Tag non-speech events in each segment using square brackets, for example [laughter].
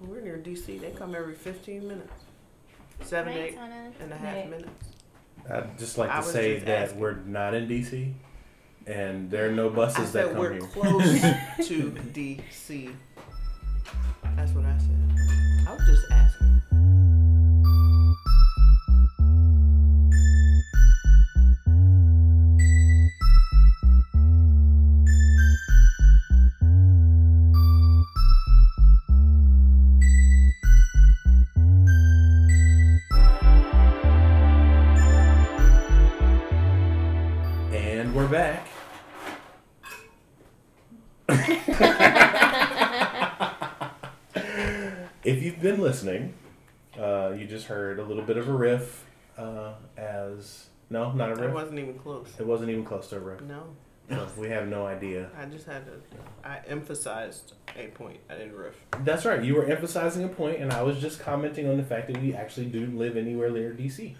We're near DC. They come every 15 minutes. Seven, Right, eight Tana? and a half Right. minutes. I'd just like I to was say just that asking. we're not in DC, and there are no I buses that said come we're here. close [laughs] to DC. That's what I said. I was just wasn't even close. It wasn't even close to a riff. No, So we have no idea. I just had to. I emphasized a point. I didn't riff. That's right. You were emphasizing a point, and I was just commenting on the fact that we actually do live anywhere near DC.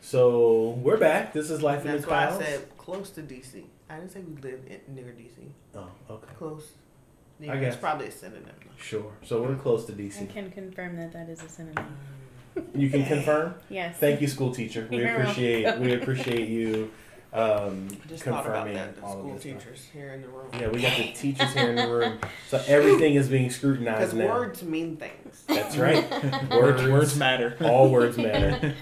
So we're back. This is life in That's the why I said close to DC. I didn't say we live in, near DC. Oh, okay. Close. I guess. it's probably a synonym. Sure. So we're close to DC. I can confirm that that is a synonym. You can [laughs] confirm. Yes. Thank you, school teacher. We You're appreciate welcome. we appreciate you [laughs] um, I just thought about confirming that. The all school of this. stuff. teachers here in the room. Yeah, we got the teachers here in the room, [laughs] so everything is being Because scrutinized now. words mean things. That's right. [laughs] Words, words, words matter. [laughs] all words matter.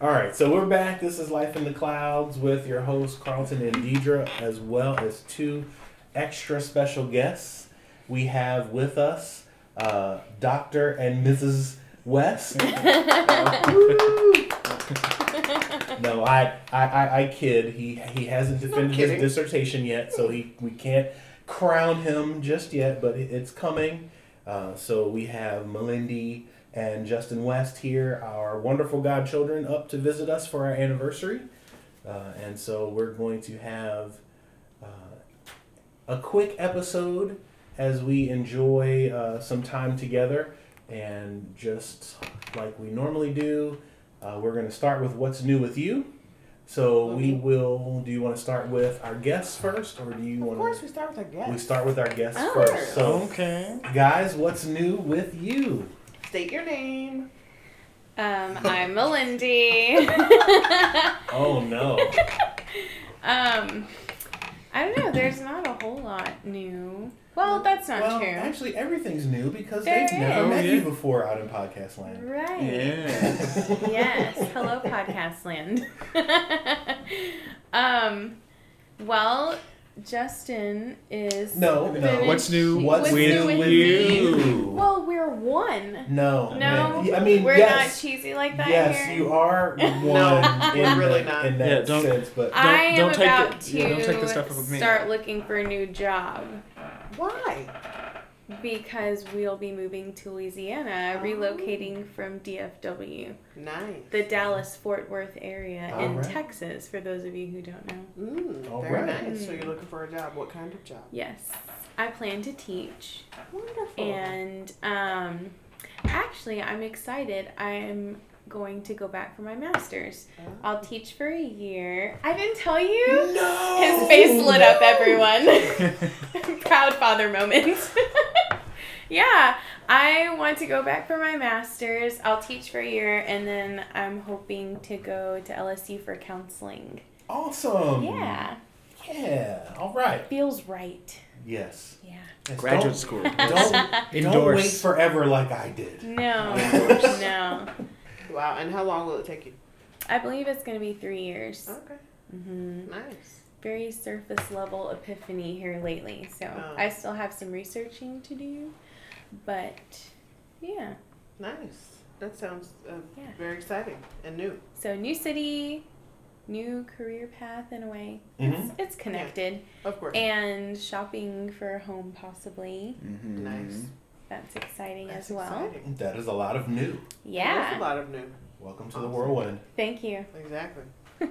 All right, so we're back. This is Life in the Clouds with your hosts Carlton and Deidre, as well as two extra special guests. We have with us uh, Doctor and Mrs. West. No, I, I, I, I kid. He he hasn't defended his dissertation yet, so he we can't crown him just yet, but it's coming. Uh, so we have Melindy and Justin West here, our wonderful godchildren, up to visit us for our anniversary. Uh, and so we're going to have uh, a quick episode as we enjoy uh, some time together. And just like we normally do, uh, we're going to start with what's new with you. So we Mhm. will. Do you want to start with our guests first, or do you want? Of want course, to? we start with our guest. We start with our guests Oh. first. So, Okay. guys, what's new with you? State your name. Um, I'm Melindy. [laughs] Oh no. [laughs] um, I don't know. There's not a whole lot new. Well, that's not well, true. actually, everything's new because There they've never is. met Oh, you before out in podcast land. Right. Yeah. yes. Hello, podcast land. [laughs] um, well, Justin is. No, no. What's new What's with, new with you? me? Well, we're one. No. No, man. I mean, we're yes, not cheesy like that yes, here. you are [laughs] one we're in, really the- not. in that Yeah, don't- sense, but I am don't take about it- to yeah, don't take the stuff up with me. start looking for a new job Why? because we'll be moving to Louisiana, Oh. relocating from DFW, Nice. the Dallas Fort Worth area in Alright. Texas. For those of you who don't know, Mm, All very right. nice. So you're looking for a job. What kind of job? yes, I plan to teach, Wonderful. and um, actually, I'm excited. I'm going to go back for my master's. Oh. I'll teach for a year. I didn't tell you. no. His face lit up, everyone. [laughs] [laughs] Proud father moment. [laughs] yeah, I want to go back for my master's. I'll teach for a year, and then I'm hoping to go to LSU for counseling. Awesome. Yeah, Yeah. All right. feels right. Yes. Yeah. Yes, Graduate don't- school. Don't, don't wait forever like I did. No, no. Wow. And how long will it take you? I believe it's going to be three years. Okay. hmm Nice. Very surface level epiphany here lately, so Oh. I still have some researching to do, but yeah. Nice. That sounds uh, Yeah. very exciting and new. So new city, new career path in a way. Mhm. It's, it's connected. Of course. And shopping for a home possibly. Mhm. nice. That's exciting That's as well. exciting. That is a lot of new. There's a lot of new. Welcome to the whirlwind. Thank you. Exactly. [laughs]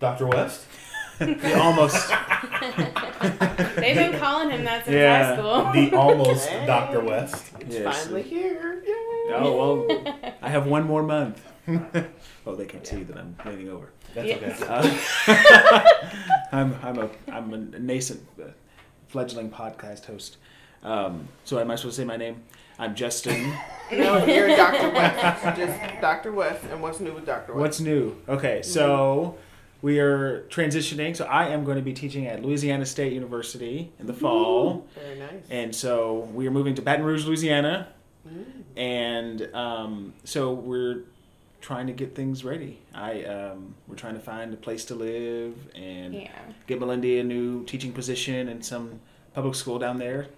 Dr. West? The almost. [laughs] They've been calling him that since Yeah. high school. The almost Hey. Dr. West. It's Yes. finally here. Yay. Oh well, I have one more month. [laughs] oh, they can't see that I'm leaning over. That's Yeah. okay. Uh, I'm I'm a I'm a nascent uh, fledgling podcast host. Um, so am I supposed to say my name? I'm Justin. [laughs] No, you're Dr. West. Just Dr. West. And what's new with Dr. West? What's new? Okay, so we are transitioning. So I am going to be teaching at Louisiana State University in the fall. Very nice. And so we are moving to Baton Rouge, Louisiana. And um, so we're trying to get things ready. I um, we're trying to find a place to live and Yeah. get Melinda a new teaching position in some public school down there.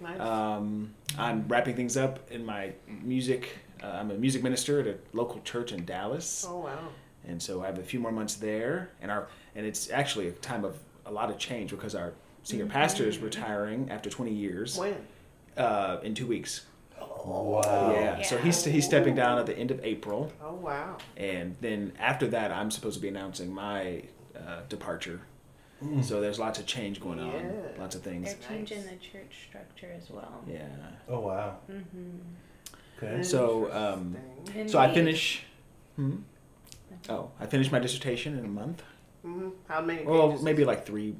Nice. Um, I'm wrapping things up in my music. Uh, I'm a music minister at a local church in Dallas, oh, wow. and so I have a few more months there. And our and it's actually a time of a lot of change because our senior pastor is retiring after 20 years When? uh, in two weeks. Wow. Yeah, so he's he's stepping down at the end of April, Oh, wow. and then after that, I'm supposed to be announcing my uh, departure. So there's lots of change going on, Yeah. lots of things. They're changing Nice. the church structure as well. Yeah. Oh wow. Mm-hmm. Okay. So, um, Interesting. So I finish. Hmm? Oh, I finished my dissertation in a month. Mhm. How many pages? Well, is maybe like three.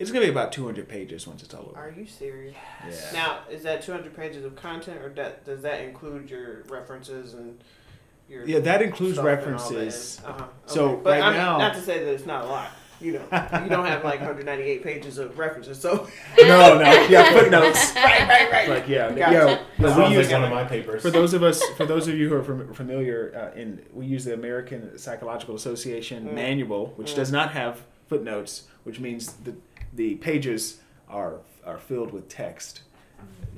It's gonna be about two hundred pages once it's all over. Are you serious? Yeah. Now, is that 200 pages of content, or that, does that include your references and your Yeah, that includes stuff and all that? references. Uh-huh. So, but right I mean, now- not to say that it's not a lot. You know, you don't have like 198 pages of references. So no, no, yeah, footnotes. [laughs] right, right, right. Like yeah, Gotcha. yeah. that we sounds use like one of my papers. for those of us, [laughs] for those of you who are familiar, uh, in we use the American Psychological Association Mm. manual, which Mm. does not have footnotes, which means the the pages are are filled with text.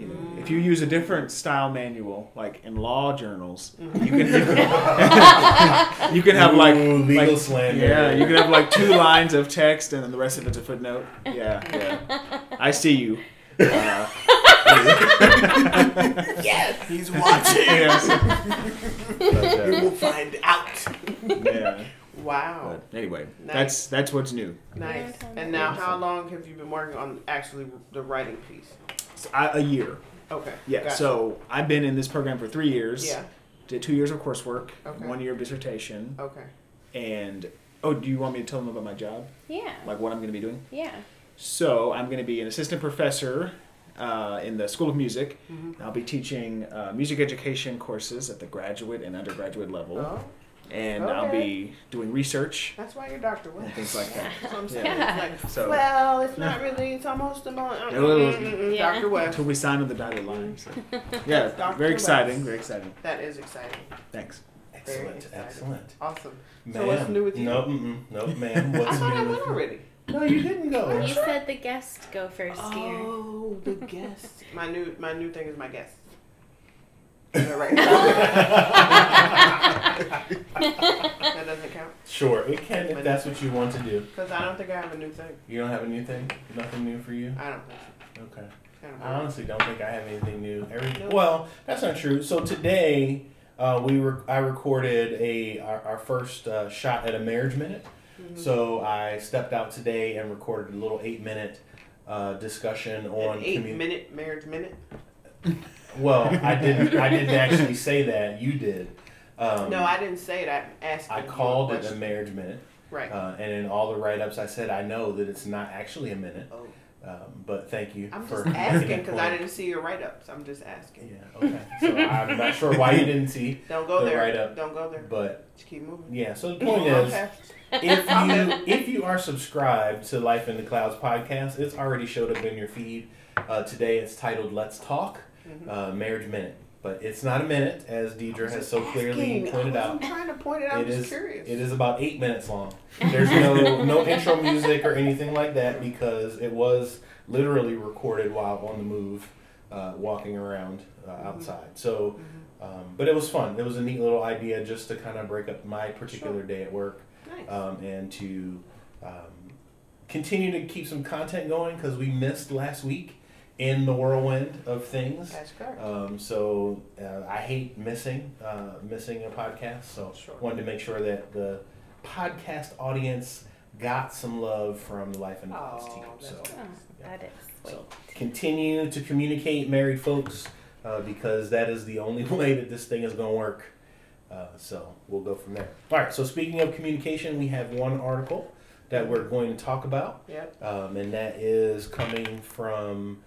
You know, if you use a different style manual, like in law journals, you can you can, [laughs] [laughs] you can have like Ooh, legal like- slander. Yeah, you can have like two lines of text, and then the rest of it's a footnote. Yeah, yeah. I see you. Uh, [laughs] Yes, he's watching. yes. But, you uh, will find out. yeah. Wow, But anyway, Nice. that's that's what's new. nice. And now, how long have you been working on actually the writing piece? So I, a year. Okay. Yeah. gotcha. So I've been in this program for three years. Yeah. Did two years of coursework, Okay. one year of dissertation, Okay. and oh, do you want me to tell them about my job? Yeah. Like what I'm going to be doing? Yeah. So I'm going to be an assistant professor uh, in the School of Music. Mhm. I'll be teaching uh, music education courses at the graduate and undergraduate level, Oh, and I'll be doing research that's why you're Doctor and West. things like that. That's what I'm saying. Yeah. It's like, So- well, it's not really. It's almost a uh, month. Mm, mm, mm, yeah, well, Yeah. Doctor West. Until we sign on the dotted line. So. [laughs] Yeah, Dr. very exciting. West. Very exciting. That is exciting. Thanks. Very Excellent. Excellent. Awesome. Ma'am. So what's new with you? No, mm-mm. no, ma'am. [laughs] I What's thought I went you? already. No, you didn't go. You said the guest go first, dear. Oh, the guest. my new my new thing is my guest. Is that right? [laughs] that doesn't count Sure, it can if that's what you want to do. because I don't think I have a new thing. You don't have a new thing? Nothing new for you? I don't think so. Okay. Kind of I honestly don't think I have anything new. Every, No. well, that's not true. So today, uh, we were I recorded a our, our first uh, shot at a marriage minute. Mhm. So I stepped out today and recorded a little eight minute uh, discussion on An eight commu- minute marriage minute. [laughs] Well, I [laughs] didn't I didn't actually say that. You did. Um, no, I didn't say it. I asked. I you. called it That's- a marriage minute, Right. uh, and in all the write ups, I said I know that it's not actually a minute. oh, Um, but thank you I'm for just asking because I didn't see your write ups. I'm just asking. Yeah. Okay. So I'm not sure why you didn't see, [laughs] Don't go The there. write-up. Don't go there. but Just keep moving. yeah. So the [laughs] point is. Okay. if you if you are subscribed to Life in the Clouds podcast, it's already showed up in your feed. Uh, today it's titled "Let's Talk," Mhm. uh, marriage minute, but it's not a minute, as Deidre has so clearly Asking. pointed I wasn't out. trying to point it out. I'm just is curious. it is about eight minutes long. [laughs] There's no no intro music or anything like that because it was literally recorded while on the move, uh, walking around uh, outside. So. Mhm. Um, but it was fun. It was a neat little idea just to kind of break up my particular Sure. day at work Nice. um, and to um, continue to keep some content going because we missed last week in the whirlwind of things. That's correct. Um, so uh, I hate missing uh, missing a podcast. So Sure. wanted to make sure that the podcast audience got some love from the Life and Oh, team. that's So Oh, that is sweet. so continue to communicate, married folks, uh, because that is the only [laughs] way that this thing is going to work. Uh, so we'll go from there. All right. So speaking of communication, we have one article that we're going to talk about, Yep. um, and that is coming from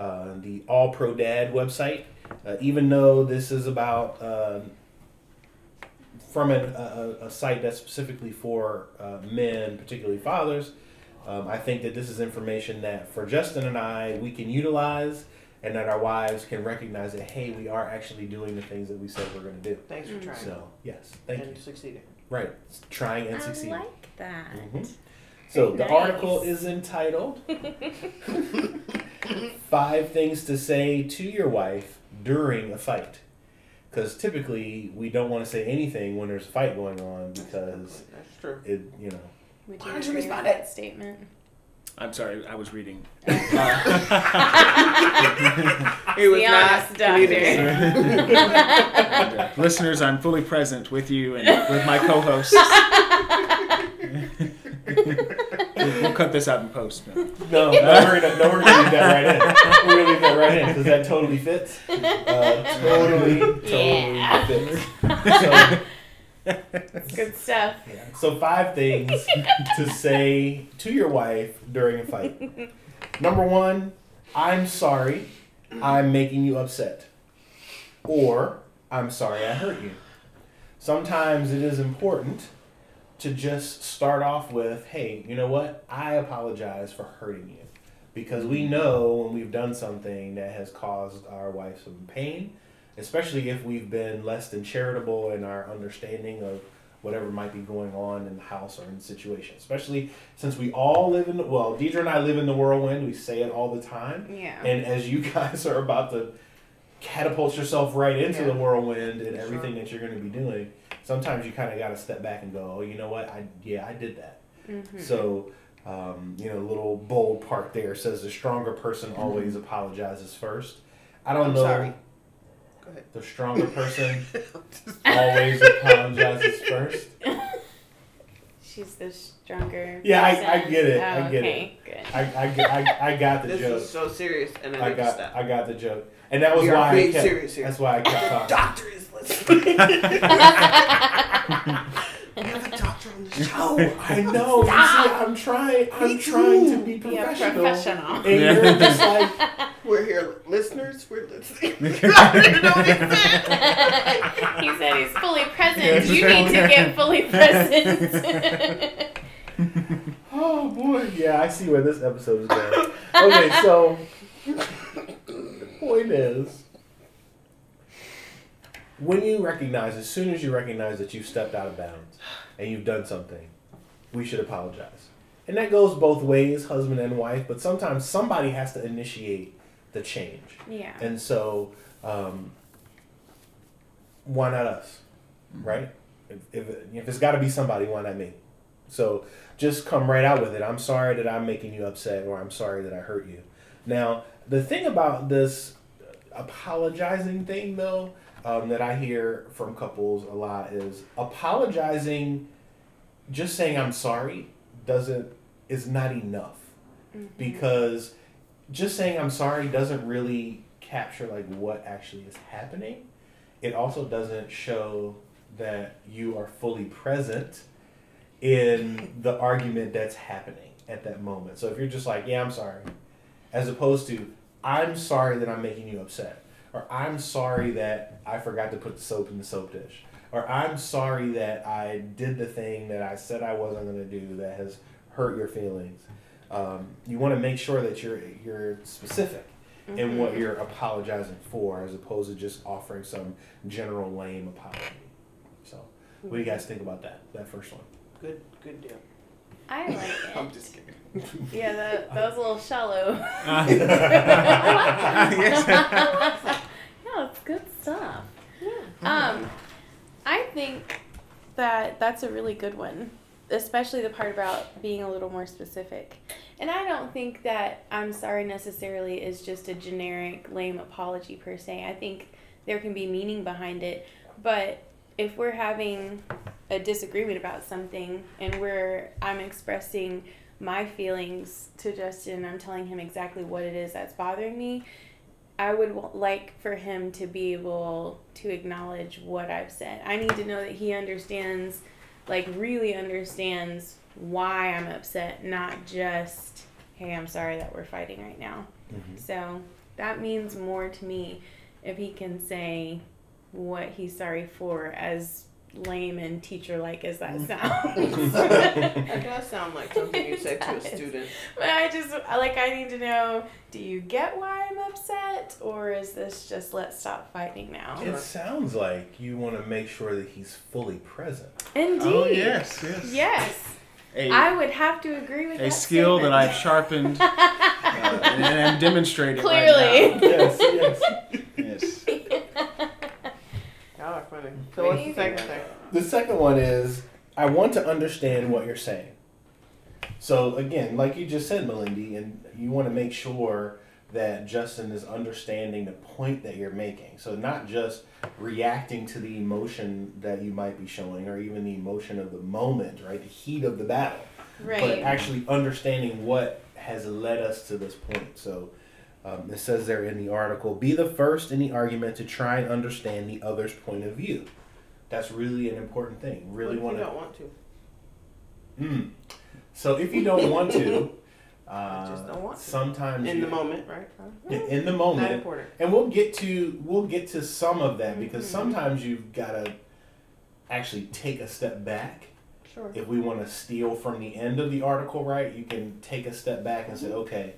uh, the All Pro Dad website. uh, even though this is about uh, from an, a, a a site that's specifically for uh, men, particularly fathers, um, I think that this is information that for Justin and I we can utilize, and that our wives can recognize that hey, we are actually doing the things that we said we're going to do. Thanks for Mm. trying. So yes, thank and you. succeeding. Right, trying and I succeeding. I like that. Mhm. So the Nice. article is entitled Five Things to Say to Your Wife During a Fight. Because typically we don't want to say anything when there's a fight going on because That's true. it, you know. Would Why you don't you agree respond with that statement? I'm sorry, I was reading. [laughs] It was Be not honest, communicating. doctor. Uh, [laughs] Listeners, I'm fully present with you and with my co-hosts. [laughs] we'll, we'll cut this out in post. No. [laughs] No, no, we're gonna, no, we're gonna leave that right in. We're gonna leave that right in because that totally fits. [laughs] Uh, totally, totally Yeah. fits. [laughs] So, It's good stuff. Yeah. So five things to say to your wife during a fight. Number one, I'm sorry. I'm making you upset. Or I'm sorry I hurt you. Sometimes it is important to just start off with, hey, you know what? I apologize for hurting you. Because we mm-hmm. know when we've done something that has caused our wife some pain, especially if we've been less than charitable in our understanding of whatever might be going on in the house or in the situation. Especially since we all live in the well, Deidre and I live in the whirlwind. We say it all the time. Yeah. And as you [laughs] guys are about to catapult yourself right into Yeah. the whirlwind and Sure. everything that you're going to be doing, sometimes you kind of got to step back and go, oh, you know what? I yeah, I did that. Mhm. So, um, you know, little bold part there says the stronger person Mm-hmm. always apologizes first. I don't I'm know. sorry. Go ahead. The stronger person [laughs] always [laughs] apologizes first. She's the stronger. Yeah, I- I get it. Oh, I get okay, Good. I, I, I, I got the This joke. This is so serious, and I, I got stop. I got the joke, and that was we are why I being kept. serious here. That's why I kept the talking. doctor is listening. we have a doctor on the show. I know. You see, I'm trying. I'm Me trying to too. be Be a professional. professional. And you're just like, [laughs] We're here, listeners. We're listening. [laughs] [laughs] I don't know what he said. he said he's fully present. Yes. you need to get fully present. oh boy, yeah, I see where this episode is going. Okay, so point is, when you recognize, as soon as you recognize that you've stepped out of bounds and you've done something, we should apologize. And that goes both ways, husband and wife, but sometimes somebody has to initiate the change. yeah. And so, um, why not us, right? If, if, if it's got to be somebody, why not me? So just come right out with it. I'm sorry that I'm making you upset, or I'm sorry that I hurt you. Now, the thing about this apologizing thing, though, um, that I hear from couples a lot is apologizing, just saying I'm sorry, doesn't is not enough because just saying I'm sorry doesn't really capture like what actually is happening. It also doesn't show that you are fully present in the argument that's happening at that moment. So if you're just like, "Yeah, I'm sorry," as opposed to "I'm sorry that I'm making you upset," or "I'm sorry that I forgot to put the soap in the soap dish," or "I'm sorry that I did the thing that I said I wasn't going to do that has hurt your feelings." Um, you want to make sure that you're you're specific in what you're apologizing for, as opposed to just offering some general lame apology. So, what do you guys think about that? That first one. Good, good deal. I like [laughs] it. I'm just kidding. Yeah, that, that was a little shallow. [laughs] [laughs] Yes. no, it's good stuff. Yeah. Um, I think that that's a really good one, especially the part about being a little more specific. And I don't think that I'm sorry necessarily is just a generic lame apology per se. I think there can be meaning behind it, but if we're having a disagreement about something and we're I'm expressing my feelings to Justin, I'm telling him exactly what it is that's bothering me. I would like for him to be able to acknowledge what I've said. I need to know that he understands, like, really understands why I'm upset, not just, hey, I'm sorry that we're fighting right now. Mm-hmm. So that means more to me. if he can say what he's sorry for as lame and teacher like as that sounds. [laughs] That does sound like something you say to a [laughs] student. But I just like I need to know, do you get why I'm upset or is this just let's stop fighting now? It sounds like you want to make sure that he's fully present. Indeed. Oh yes, yes. Yes. A, I would have to agree with that. a that skill that. I've sharpened [laughs] uh, and, and am demonstrating Clearly. right Yes, yes. Yes. Y'all funny. So what's the second thing? The second one is I want to understand what you're saying. So again, like you just said, Melindy, and you want to make sure that Justin is understanding the point that you're making. So not just reacting to the emotion that you might be showing or even the emotion of the moment, right? The heat of the battle. But actually understanding what has led us to this point. So um, it says there in the article be the first in the argument to try and understand the other's point of view. That's really an important thing. Really want to. don't want to? Mm. So if you don't want to, [laughs] uh, just don't want to. sometimes In you- the moment, right? in- in the Not moment, important. and we'll get to we'll get to some of that because Mhm. sometimes you've got to actually take a step back Sure. if we want to steal from the end of the article, right, you can take a step back and say, okay,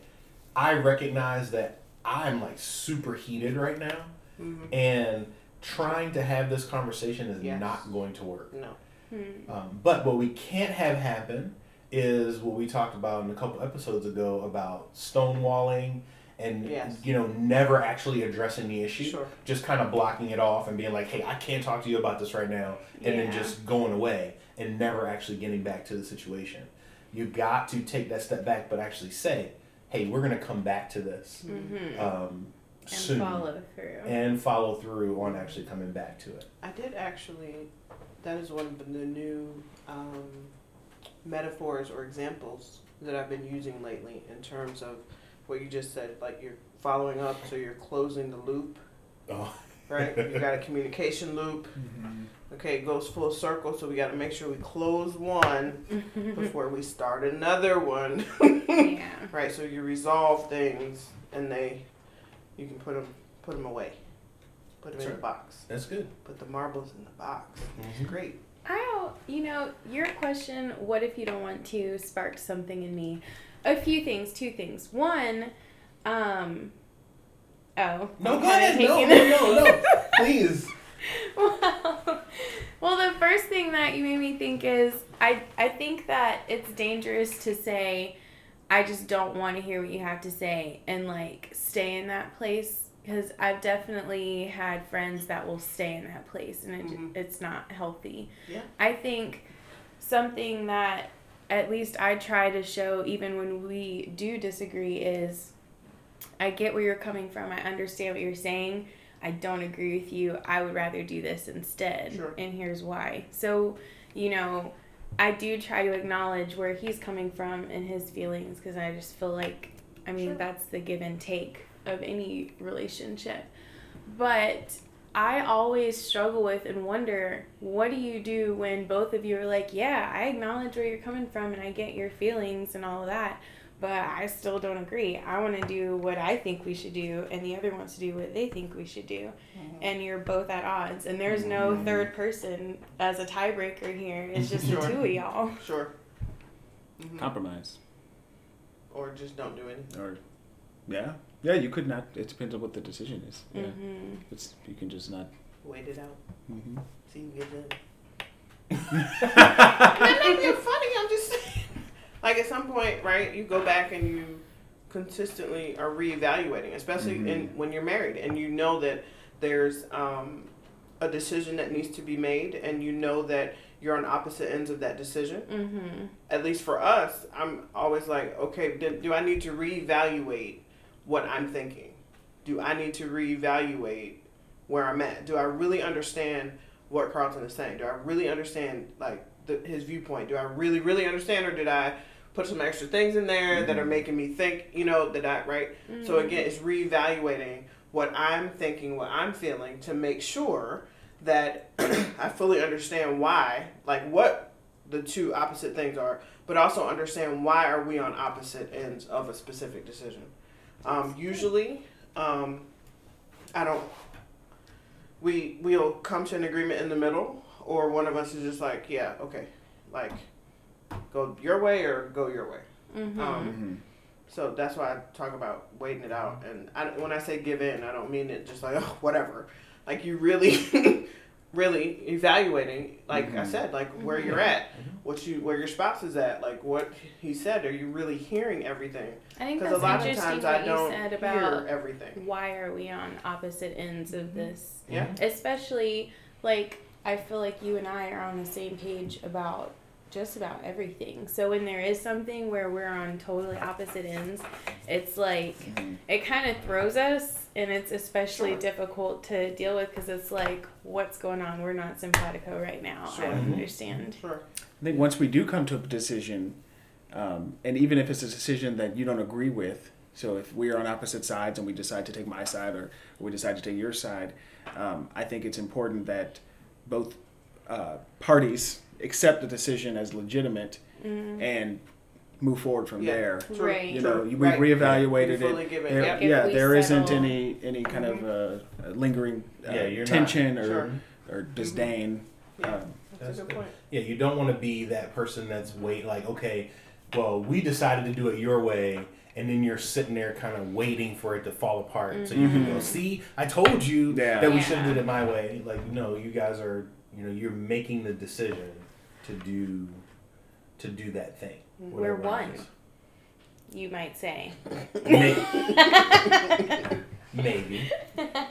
I recognize that I'm like super heated right now, hmm and trying to have this conversation is Yes. not going to work. No. Hmm. Um, but what we can't have happen is what we talked about in a couple episodes ago about stonewalling and Yes. you know never actually addressing the issue Sure. just kind of blocking it off and being like hey i can't talk to you about this right now and then just going away and never actually getting back to the situation You've got to take that step back but actually say hey we're going to come back to this Mhm. um, And soon follow through. and follow through on actually coming back to it I did actually. That is one of the new um, metaphors or examples that I've been using lately in terms of what you just said. Like you're following up, so you're closing the loop, oh right? you got a [laughs] communication loop. Okay, it goes full circle, so we got to make sure we close one [laughs] before we start another one. [laughs] yeah. right. So you resolve things, and they, you can put them put them away, put them in Sure. a box. that's good Put the marbles in the box. Mhm. Great. I, you know, your question, what if you don't want to, sparked something in me. A few things, two things. One, um, oh. no go ahead no no [laughs] no no please well, [laughs] well, the first thing that you made me think is I I think that it's dangerous to say I just don't want to hear what you have to say and like stay in that place because I've definitely had friends that will stay in that place and it, Mhm. it's not healthy. Yeah. I think something that at least I try to show even when we do disagree is I get where you're coming from. I understand what you're saying. I don't agree with you. I would rather do this instead. Sure. And here's why. So, you know, I do try to acknowledge where he's coming from and his feelings because I just feel like, I mean, Sure. that's the give and take of any relationship. But I always struggle with and wonder what do you do when both of you are like, yeah, I acknowledge where you're coming from and I get your feelings and all of that, but I still don't agree. I want to do what I think we should do, and the other wants to do what they think we should do, and you're both at odds. And there's no Mhm. third person as a tiebreaker here. It's just [laughs] Sure. the two of y'all. Sure. Mhm. Compromise. Or just don't do anything. Or, yeah. Yeah, you could not. It depends on what the decision is. Yeah. hmm It's, you can just not. Wait it out. hmm See you get done. I'm not being funny. I'm just saying. Like at some point, right? You go back and you consistently are reevaluating, especially in when you're married and you know that there's um, a decision that needs to be made, and you know that you're on opposite ends of that decision. hmm At least for us, I'm always like, okay, do, do I need to reevaluate what I'm thinking? Do I need to reevaluate where I'm at? Do I really understand what Carlton is saying? Do I really understand like the, his viewpoint? Do I really, really understand, or did I put some extra things in there that are making me think, you know, that I right? So again, it's reevaluating what I'm thinking, what I'm feeling, to make sure that [clears throat] I fully understand why, like what the two opposite things are, but also understand why are we on opposite ends of a specific decision. Um, usually, um, I don't we we'll come to an agreement in the middle, or one of us is just like, yeah, okay, like go your way or go your way. Mhm. Um, Mhm. so that's why I talk about waiting it out. And I, when I say give in, I don't mean it just like oh whatever. Like you really, [laughs] really evaluating. Like I Mhm. said, like where you're at, what you where your spouse is at, like what he said. Are you really hearing everything? I think Because that's a lot of interesting times what I don't you said hear about everything. why are we on opposite ends of this Yeah. especially like i feel like you and i are on the same page about just about everything so when there is something where we're on totally opposite ends it's like Mhm. it kind of throws us and it's especially Sure. difficult to deal with because it's like what's going on we're not simpatico right now Sure. i don't Mhm. understand Sure. I think once we do come to a decision, um, and even if it's a decision that you don't agree with, so if we are on opposite sides and we decide to take my side or we decide to take your side, um, I think it's important that both uh, parties accept the decision as legitimate mm, and move forward from Yeah. there. True. Right. You know, you- Right. we reevaluated You fully it. give. There, Yep. If yeah, we there isn't any any kind of uh, lingering uh, Yeah, you're not- tension or Sure. or disdain. Yeah. Um, That's, a good point. Yeah, you don't want to be that person that's wait like, okay, well, we decided to do it your way, and then you're sitting there kind of waiting for it to fall apart, so you can go, Mhm. see, I told you Yeah. that we should have Yeah. did it my way. Like, no, you guys are, you know, you're making the decision to do, to do that thing. We're it one. you might say Maybe, [laughs] maybe,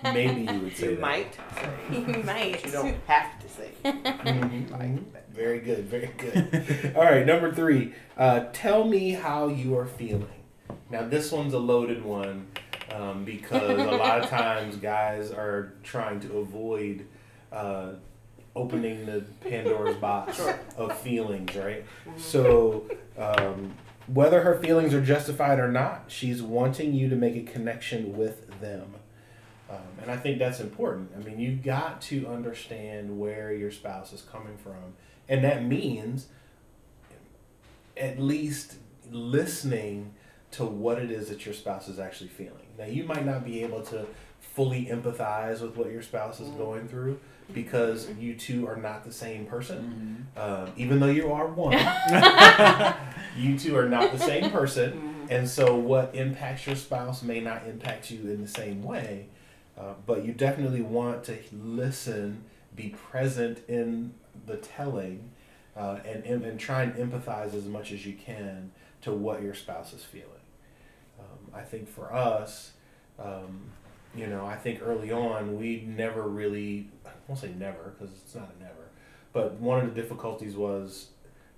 maybe you would say You that. might say, you but might you don't have to say. [laughs] Mhm, mhm. Very good, very good. All right, number three. Uh, tell me how you are feeling. Now, this one's a loaded one um, because a lot of [laughs] times guys are trying to avoid uh, opening the Pandora's box [laughs] Sure. of feelings, right? So, um, whether her feelings are justified or not, she's wanting you to make a connection with them. Um, and I think that's important. I mean, you've got to understand where your spouse is coming from. And that means at least listening to what it is that your spouse is actually feeling. Now, you might not be able to fully empathize with what your spouse is Mhm. going through because you two are not the same person. mhm. Um, even though you are one, [laughs] you two are not the same person. Mhm. And so, what impacts your spouse may not impact you in the same way, uh, but you definitely want to listen, be present in the telling, uh, and, and, and try and empathize as much as you can to what your spouse is feeling. Um, I think for us, um, you know, I think early on we never really, I won't say never because it's not a never, but one of the difficulties was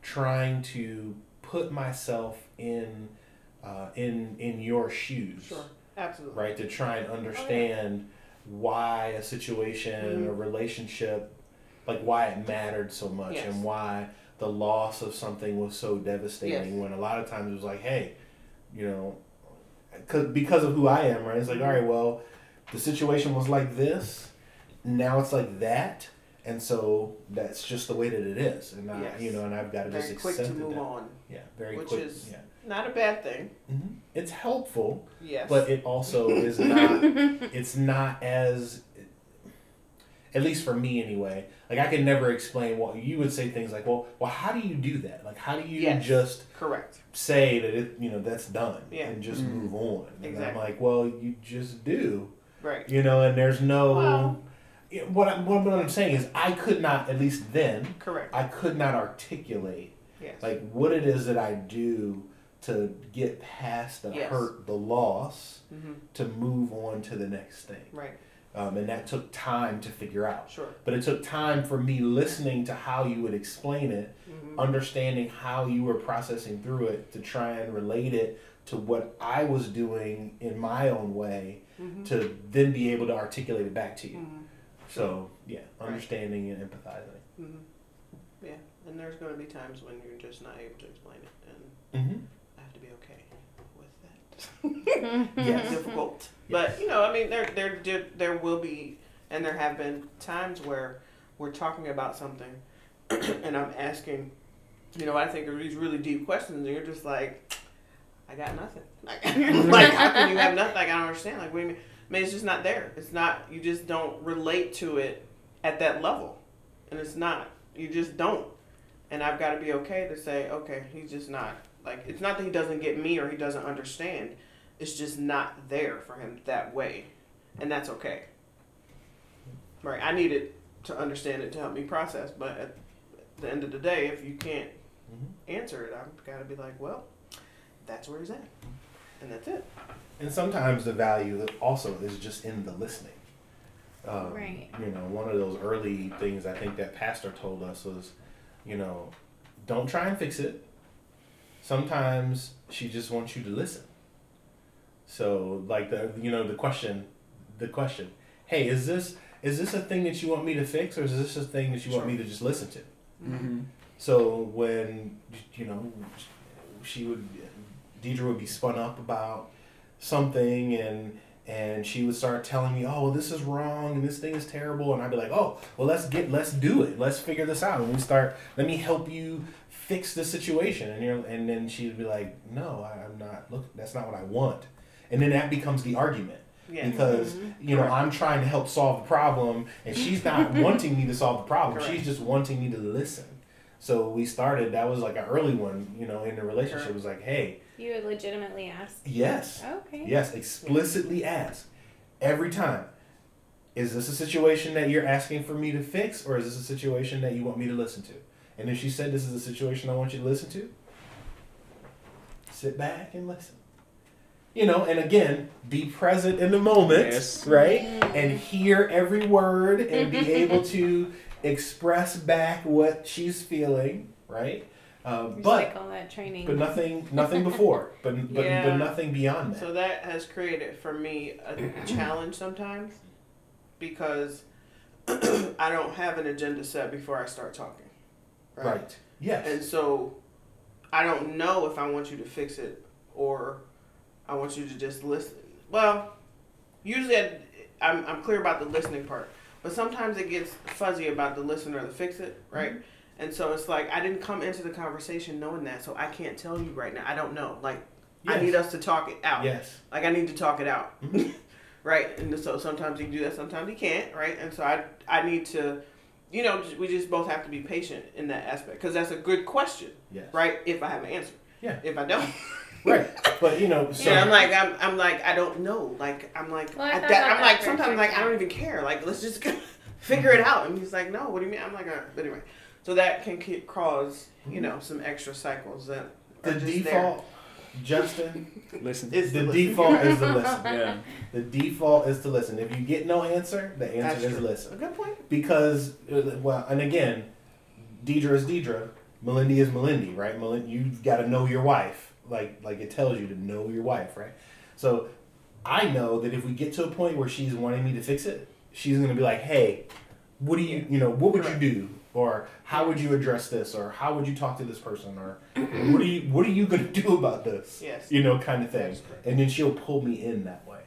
trying to put myself in uh, in in your shoes, Sure. Absolutely. right? To try and understand why a situation, a Mhm. relationship, like why it mattered so much, Yes. and why the loss of something was so devastating. Yes. When a lot of times it was like, hey, you know, cause, because of who I am, right? It's like, all right, well, the situation was like this, now it's like that. And so that's just the way that it is, and I, Yes. you know, and I've got to just Very quick to it move that- on. Yeah, very Which quick. is- yeah, Not a bad thing. hmm it's helpful, Yes. but it also is [laughs] not. It's not as, at least for me anyway. Like I can never explain what you would say things like, well, well, how do you do that? Like, how do you Yes. just correct. say that it, you know, that's done Yeah. and just Mm. move on? And Exactly. I'm like, well, you just do, Right. you know, and there's no. Well- Yeah, what, I'm, what I'm saying is, I could not, at least then, Correct. I could not articulate Yes. like what it is that I do to get past the Yes. hurt, the loss, hmm to move on to the next thing. Right. Um, and that took time to figure out. Sure. But it took time for me listening to how you would explain it, hmm understanding how you were processing through it to try and relate it to what I was doing in my own way hmm to then be able to articulate it back to you. So, yeah, Right. understanding and empathizing. hmm Yeah. And there's going to be times when you're just not able to explain it, and Mm-hmm. I have to be okay with that. yeah, [laughs] It's difficult. But you know, I mean, there there did there will be, and there have been times where we're talking about something, [clears throat] and I'm asking, you know, I think are these really deep questions, and you're just like, I got nothing. Like, [laughs] like how can you have nothing? Like I don't understand. Like what do you mean? Mean, it's just not there. It's not. You just don't relate to it at that level, and it's not. You just don't. And I've got to be okay to say, okay, he's just not like. It's not that he doesn't get me or he doesn't understand. It's just not there for him that way, and that's okay. Right. I needed to understand it to help me process, but at the end of the day, if you can't Mhm. answer it, I've got to be like, well, that's where he's at, and that's it. And sometimes the value also is just in the listening. Um, Right. You know, one of those early things I think that pastor told us was, you know, don't try and fix it. Sometimes she just wants you to listen. So, like the you know the question, the question, hey, is this is this a thing that you want me to fix, or is this a thing that you want me to just listen to? Mm-hmm. So when you know she would Deidre would be spun up about something and and she would start telling me, "Oh, well, this is wrong and this thing is terrible," and I'd be like, "Oh, well, let's get let's do it. Let's figure this out." And we start. Let me help you fix the situation. And you're and then she'd be like, "No, I, I'm not. Look, that's not what I want." And then that becomes the argument Yeah. because mm-hmm. you know Correct. I'm trying to help solve the problem, and she's not [laughs] wanting me to solve the problem. Correct. She's just wanting me to listen. So we started. That was like an early one, you know, in the relationship. Correct. It was like, hey, You would legitimately ask. yes, Okay. yes, explicitly ask every time. Is this a situation that you're asking for me to fix, or is this a situation that you want me to listen to? And if she said this is a situation I want you to listen to, sit back and listen. You know, and again, be present in the moment, Yes. right? Mm. And hear every word and be [laughs] able to express back what she's feeling, right? Um, Just but like all that training. but nothing nothing before, [laughs] but but, Yeah. but nothing beyond that. So that has created for me a [clears throat] challenge sometimes because [clears throat] I don't have an agenda set before I start talking. right. Yes. And so I don't know if I want you to fix it or I want you to just listen. Well, usually I, I'm, I'm clear about the listening part, but sometimes it gets fuzzy about the listen or the fix it, right? And so it's like I didn't come into the conversation knowing that, so I can't tell you right now. I don't know. Like I need us to talk it out. Yes. Like I need to talk it out. Mhm. [laughs] right? And so sometimes you can do that, sometimes you can't, right? And so I I need to you know, we just both have to be patient in that aspect because that's a good question, Yes. right? If I have an answer. Yeah. If I don't, [laughs] Right. But you know, [laughs] so yeah, I'm like I'm, I'm like I don't know. Like I'm like Well, I I, thought that, about I'm like that for a sometimes like I don't even care. Like let's just figure it out. And he's like, no, what do you mean? I'm like, uh, but anyway, so that can ke- cause you know some extra cycles that the are just there. default, Justin, Listen. Is the listen. default is to listen. [laughs] yeah. The default is to listen. If you get no answer, the That's answer is true. listen. A good point. Because uh, well, and again, Deidre is Deidre, Melindy is Melindy, right? Melindy, you've got to know your wife, like like it tells you to know your wife, right? So I know that if we get to a point where she's wanting me to fix it, she's gonna be like, "Hey, what do you, you know, what would you do, or how would you address this, or how would you talk to this person, or what are you, what are you gonna [laughs] do about this?" Yes. You know, kind of thing. And then she'll pull me in that way.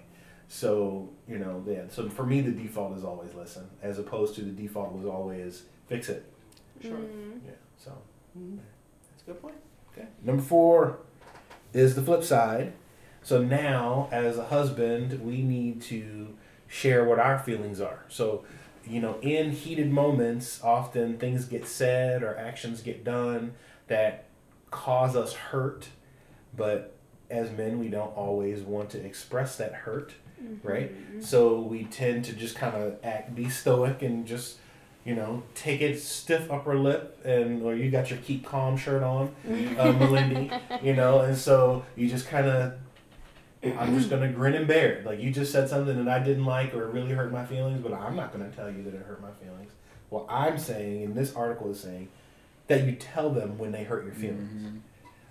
So you know, yeah. So for me, the default is always listen, as opposed to the default was always fix it. Sure. Mm. Yeah. So Mhm. That's a good point. okay. Number four is the flip side. So now, as a husband, we need to share what our feelings are. So, you know, in heated moments, often things get said or actions get done that cause us hurt, but as men, we don't always want to express that hurt, mm-hmm. right? Mm-hmm. So we tend to just kind of act, be stoic, and just, you know, take a stiff upper lip, and or you got your keep calm shirt on, mm-hmm. uh, Melindy, you know, and so you just kind of. I'm just gonna grin and bear it. Like you just said something that I didn't like or it really hurt my feelings, but I'm not gonna tell you that it hurt my feelings. What I'm saying, and this article is saying, that you tell them when they hurt your feelings Mhm.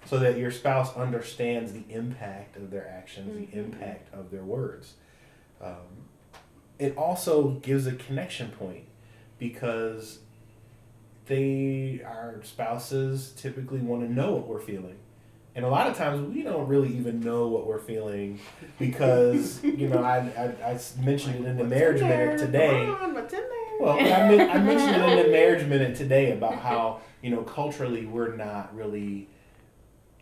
so that your spouse understands the impact of their actions, Mhm. the impact of their words. Um, it also gives a connection point because they, our spouses, typically want to know what we're feeling. And a lot of times we don't really even know what we're feeling because, you know, I, I, I mentioned it in the What's marriage in minute today. Come on, what's in there? Well, I, I mentioned it in the marriage [laughs] minute today about how you know culturally we're not really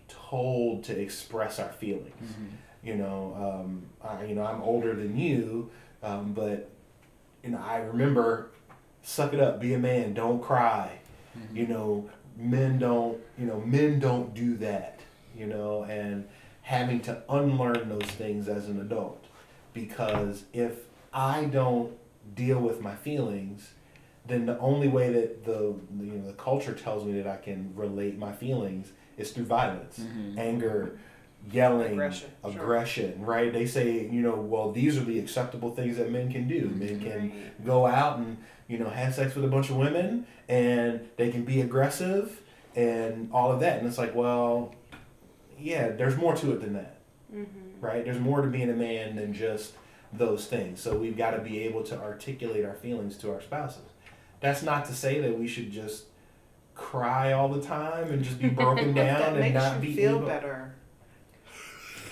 told to express our feelings, Mhm. You know, um, I, you know, I'm older than you, um, but you know, I remember, suck it up, be a man, don't cry. You know, men don't. You know, men don't do that. You know, and having to unlearn those things as an adult, because if I don't deal with my feelings, then the only way that the, the you know the culture tells me that I can relate my feelings is through violence, Mhm. anger, yelling, Aggression, sure. aggression, right? They say, you know, well, these are the acceptable things that men can do. Men can go out and you know have sex with a bunch of women, and they can be aggressive and all of that. And it's like, well, yeah, there's more to it than that Mm-hmm. right? There's more to being a man than just those things. So we've got to be able to articulate our feelings to our spouses. That's not to say that we should just cry all the time and just be broken [laughs] that down and makes not you be feel able. better.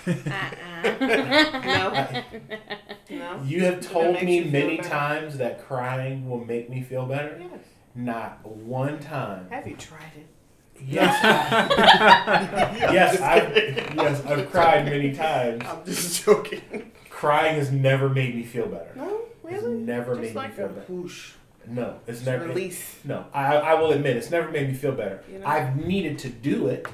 Uh-uh. [laughs] No. You have told me you many better. times that crying will make me feel better. Yes. Not one time. Have you tried it? Yes, I, [laughs] yes, I've, yes, I've cried many times. I'm just joking. Crying has never made me feel better. No, It's really. never Just made like me feel a better. whoosh. No, it's Just never. release. No, I, I will admit it's never made me feel better. You know? I've needed to do it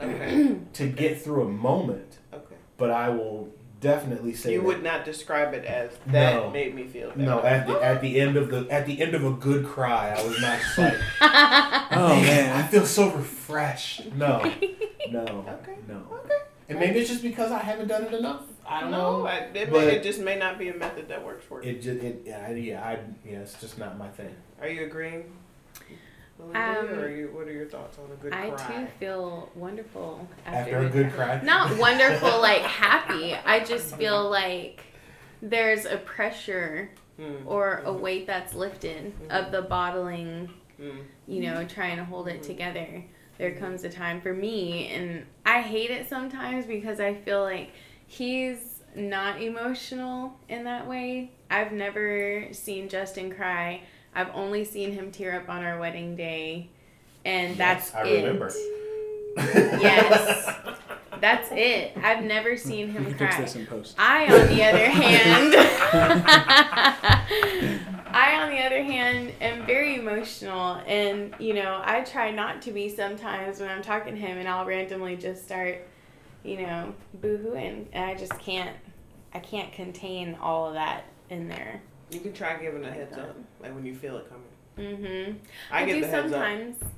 Okay. to get through a moment, Okay. but I will definitely say You that- would not describe it as that No. made me feel better. no at the oh. at the end of the at the end of a good cry, I was not [laughs] just like, Oh man, I feel so refreshed. No, [laughs] no, Okay. no. Okay. And maybe it's just because I haven't done it enough. I don't no, know. I, it, may, it just may not be a method that works for you. It just it yeah I, yeah I yeah it's just not my thing. Are you agreeing? Melinda, Um, or are you, what are your thoughts on a good I cry? too feel wonderful after, After a good cry. Not [laughs] wonderful, like happy. I just feel [laughs] like there's a pressure Mm, or a weight that's lifted of the bottling, mm, you know, trying to hold it together. There comes a time for me, and I hate it sometimes because I feel like he's not emotional in that way. I've never seen Justin cry. I've only seen him tear up on our wedding day, and Yes, that's I it. remember. [laughs] Yes. That's it. I've never seen You him can fix cry. this in post. I, on the other [laughs] hand, [laughs] I, on the other hand, am very emotional, and you know, I try not to be sometimes when I'm talking to him, and I'll randomly just start, you know, boohooing, and I just can't, I can't contain all of that in there. You can try giving a heads up, like when you feel it coming. Mhm. I, give do the heads sometimes. up.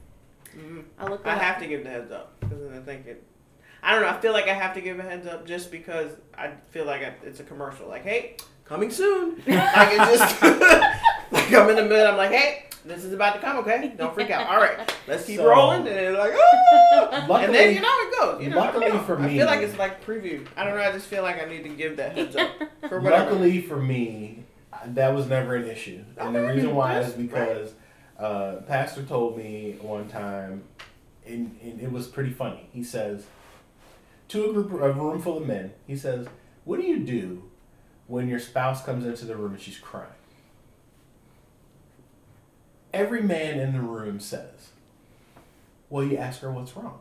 Mhm. I look. I up. have to give the heads up because then I think it. I don't know. I feel like I have to give a heads up just because I feel like I, it's a commercial. Like, hey, coming soon. [laughs] like it just [laughs] like I'm in the middle. I'm like, hey, this is about to come. Okay, don't freak out. All right, let's keep So- rolling. And they're like, oh, Luckily, and then you know it goes. You know, I don't luckily know. for I feel like it's like preview. I don't know. I just feel like I need to give that heads up [laughs] for whatever. Luckily for me, that was never an issue, and the reason why is because uh, Pastor told me one time, and, and it was pretty funny. He says to a group, of a room full of men, he says, "What do you do when your spouse comes into the room and she's crying?" Every man in the room says, "Well, you ask her what's wrong."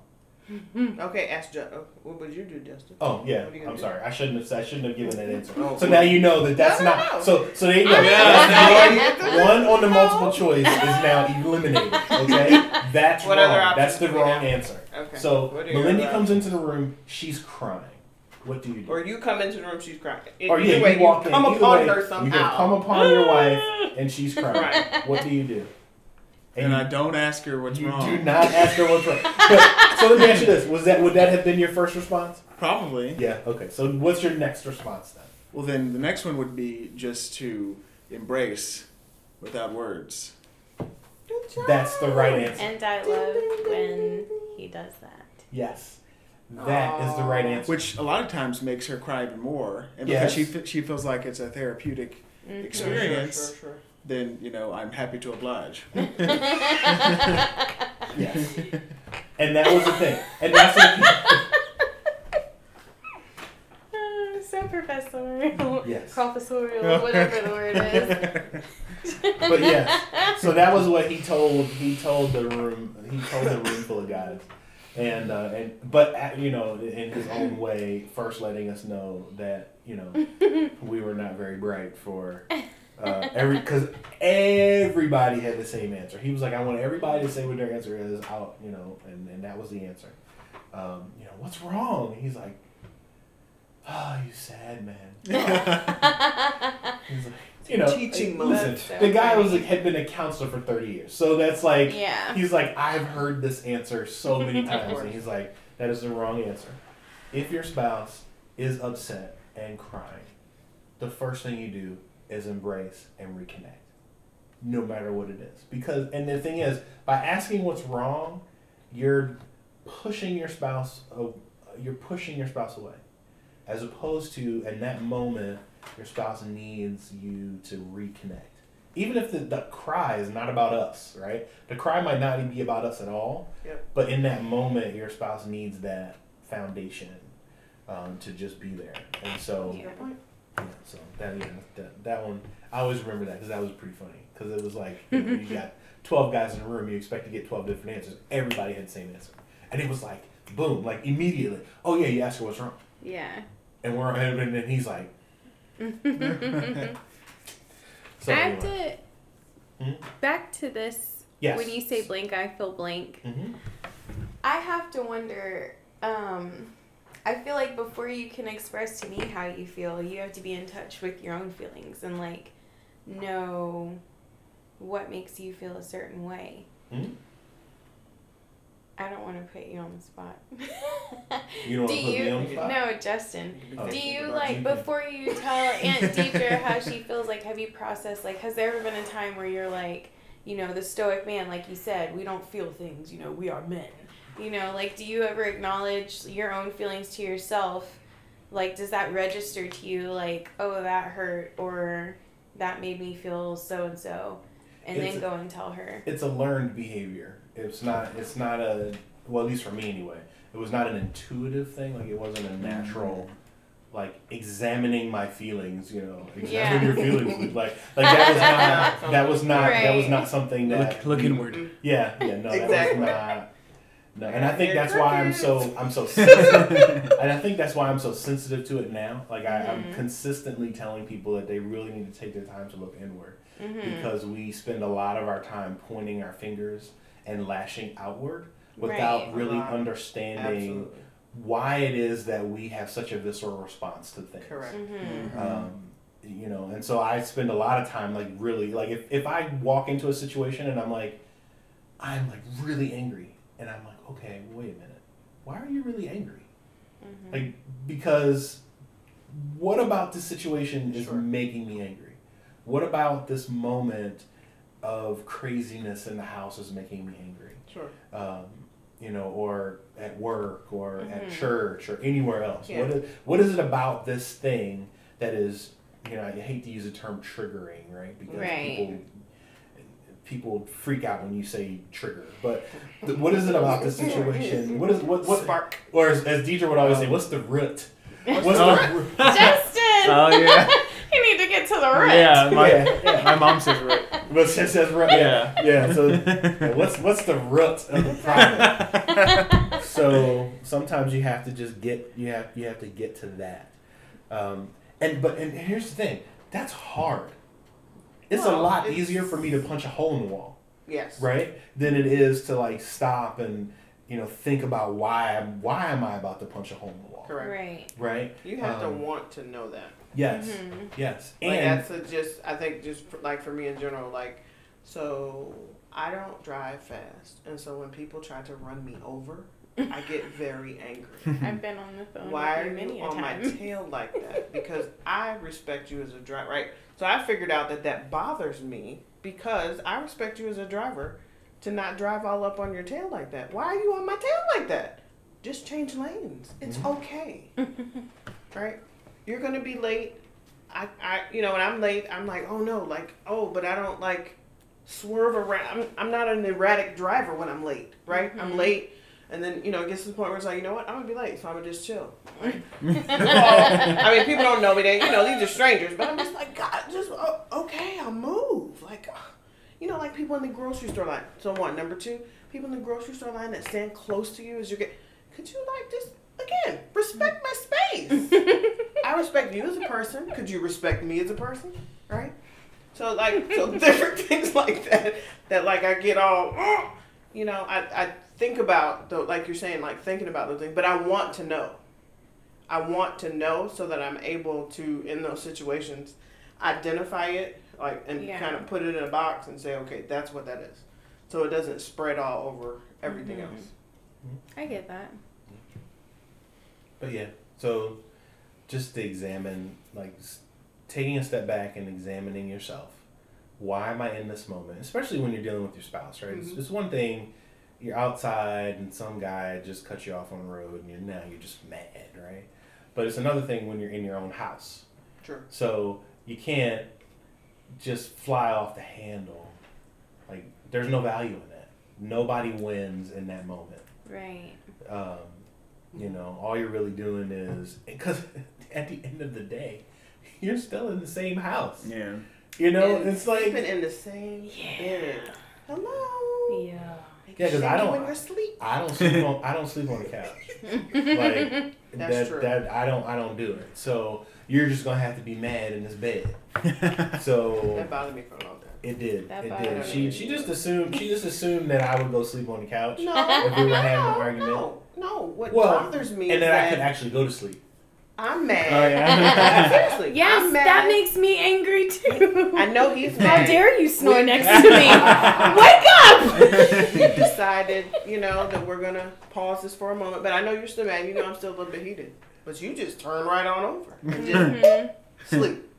Mm-hmm. Okay, ask Ju- oh, What would you do, Justin? Oh yeah, What are you gonna I'm do? sorry. I shouldn't have. I shouldn't have given that answer. Oh. So now you know that that's No, no, not. no. So so there you go. Yeah, That's that's one, one on the multiple choice is now eliminated. Okay, [laughs] that's What wrong. That's the wrong have? answer. Okay. So What are your Melindy other comes into the room. She's crying. What do you do? Or you come into the room, she's crying. Or yeah, way, you walk in. come upon way, her somehow. have come upon your wife and she's [laughs] crying. Right. What do you do? And you, I don't ask her what's you wrong. do not ask her what's wrong. [laughs] So let me ask you this: Was that would that have been your first response? Probably. Yeah. Okay. So what's your next response then? Well, then the next one would be just to embrace without words. Good job. That's the right answer. And I love when he does that. Yes. That is the right answer. Which a lot of times makes her cry even more, and because she Yes. fe- she feels like it's a therapeutic Mhm. experience, Sure, sure, sure. Then you know I'm happy to oblige. [laughs] [laughs] Yes. [laughs] And that was the thing. And that's what Uh, so professorial. Yes. Professorial, whatever the word is. But yes. So that was what he told he told the room he told the room full of guys. and uh, and but uh, you know, in his own way, first letting us know that you know we were not very bright for uh, every because everybody had the same answer. He was like, I want everybody to say what their answer is out, you know, and, and that was the answer. Um, you know, what's wrong? And he's like, Oh, you sad man. [laughs] He's like, you know, Teaching listen, moment. So the guy was like had been a counselor for thirty years, so that's like Yeah. He's like, I've heard this answer so many [laughs] times, and he's like, that is the wrong answer. If your spouse is upset and crying, the first thing you do is embrace and reconnect, no matter what it is. Because, and the thing is, by asking what's wrong, you're pushing your spouse, you're pushing your spouse away, as opposed to in that moment, your spouse needs you to reconnect. Even if the, the cry is not about us, right? The cry might not even be about us at all. Yep. But in that moment, your spouse needs that foundation um, to just be there. And so, Yeah. so that, yeah, that that one, I always remember that because that was pretty funny. Because it was like you, know, you got [laughs] twelve guys in a room, you expect to get twelve different answers. Everybody had the same answer, and it was like boom, like immediately. Oh yeah, you asked her what's wrong, Yeah. and we're and, and then he's like. [laughs] So I have anyway. to Mhm. back to this. Yes. When you say blank, I feel blank. hmm I have to wonder. Um, I feel like before you can express to me how you feel, you have to be in touch with your own feelings and like know what makes you feel a certain way. Mhm. I don't want to put you on the spot. You don't [laughs] Do want to put you? me on the spot. No, Justin. Oh. Do you like before you [laughs] tell Aunt Deidre how she feels? Like, have you processed? Like, has there ever been a time where you're like, you know, the stoic man, like you said, we don't feel things. You know, we are men. You know, like, do you ever acknowledge your own feelings to yourself? Like, does that register to you? Like, oh, that hurt, or that made me feel so and so, and then a- go and tell her. It's a learned behavior. It's not. It's not a. Well, at least for me anyway. It was not an intuitive thing. Like it wasn't a mm-hmm. natural. Like examining my feelings, you know, examining Yeah. your feelings. Like, [laughs] like [laughs] that was not. That was not. That was not something that. Look, look inward. Yeah, yeah, no, Exactly. that was not. No, and I think that's why I'm so I'm so [laughs] sensitive, and I think that's why I'm so sensitive to it now. Like I, I'm Mhm. consistently telling people that they really need to take their time to look inward Mm-hmm. because we spend a lot of our time pointing our fingers and lashing outward without Right. really A lot. understanding Absolutely. why it is that we have such a visceral response to things. Correct. Mm-hmm. Um, you know, and so I spend a lot of time like really like if, if I walk into a situation and I'm like I'm like really angry and I'm like, okay, wait a minute. Why are you really angry? Mm-hmm. Like because what about this situation is Sure. making me angry? What about this moment of craziness in the house is making me angry? Sure. Um, you know, or at work or at Mhm. church or anywhere else. Yeah. What is what is it about this thing that is you know, I hate to use the term triggering, right? Because Right. people people freak out when you say trigger. But th- what is it about this situation? What is what what Spark. or as, as Deidre would always say, what's the root? What's the root? [laughs] Justin! Oh yeah, [laughs] you need to get to the root. yeah. My Yeah, yeah. my mom says root. Well, it says root. Yeah, Yeah. yeah. So what's what's the root of the problem? [laughs] so sometimes you have to just get you have you have to get to that. Um, and but and here's the thing, that's hard. It's a lot it's- easier for me to punch a hole in the wall, Yes. right? Than it is to like stop and you know think about why I'm why am I about to punch a hole in the wall, Correct. Right. right? You have to Um, want to know that. Yes, Mhm. yes, Like and that's a just I think just for, like for me in general like so I don't drive fast and so when people try to run me over I get [laughs] very angry. [laughs] I've been on the phone Why with are you many you a on my tail like that? Because I respect you as a driver, right? So I figured out that that bothers me because I respect you as a driver to not drive all up on your tail like that. Why are you on my tail like that? Just change lanes. It's Mhm. okay, [laughs] right? You're gonna be late. I, I, you know, when I'm late, I'm like, oh no, like, oh, but I don't like swerve around. I'm, I'm not an erratic driver when I'm late, right? I'm Mhm. late, and then you know it gets to the point where it's like, you know what, I'm gonna be late, so I'm gonna just chill. Right? [laughs] I mean, people don't know me. They, you know, these are strangers. But I'm just like, God, just oh, okay, I'll move. Like, [sighs] you know, like people in the grocery store line. So one, number two, people in the grocery store line that stand close to you as you get. Could you like just again respect my space? [laughs] I respect you as a person. Could you respect me as a person? Right. So like so [laughs] different things like that that like I get all you know I I think about though like you're saying like thinking about those things, but I want to know. I want to know so that I'm able to in those situations identify it like and Yeah. kind of put it in a box and say okay that's what that is so it doesn't spread all over everything Mhm. else I get that. But yeah, so just to examine, like taking a step back and examining yourself. Why am I in this moment? Especially when you're dealing with your spouse, right? It's, Mhm. it's one thing you're outside and some guy just cuts you off on the road and you're now you're just mad, right? But it's another thing when you're in your own house. Sure. So you can't just fly off the handle. Like there's no value in that. Nobody wins in that moment Right. um, you know, all you're really doing is because [laughs] at the end of the day, you're still in the same house. Yeah. You know, And it's like sleeping in the same Yeah. bed hello Yeah. Yeah, 'cause I don't- when you're asleep I don't sleep on I don't sleep on the couch. Like [laughs] That's that true. that I don't I don't do it. So you're just gonna have to be mad in this bed. [laughs] So that bothered me for a long time it did. That it did. She me. she just assumed she just assumed that I would go sleep on the couch. no If we were having an no, argument. no no what Well, bothers me And is then I could actually go to sleep. I'm mad Oh, yeah. [laughs] seriously Yes, I'm mad. that makes me angry too. I know he's mad. How dare you snore We- next [laughs] to me? Wake up! we decided, you know, that we're gonna pause this for a moment. But I know you're still mad. You know I'm still a little bit heated. But you just turn right on over and just Mhm. [laughs] sleep.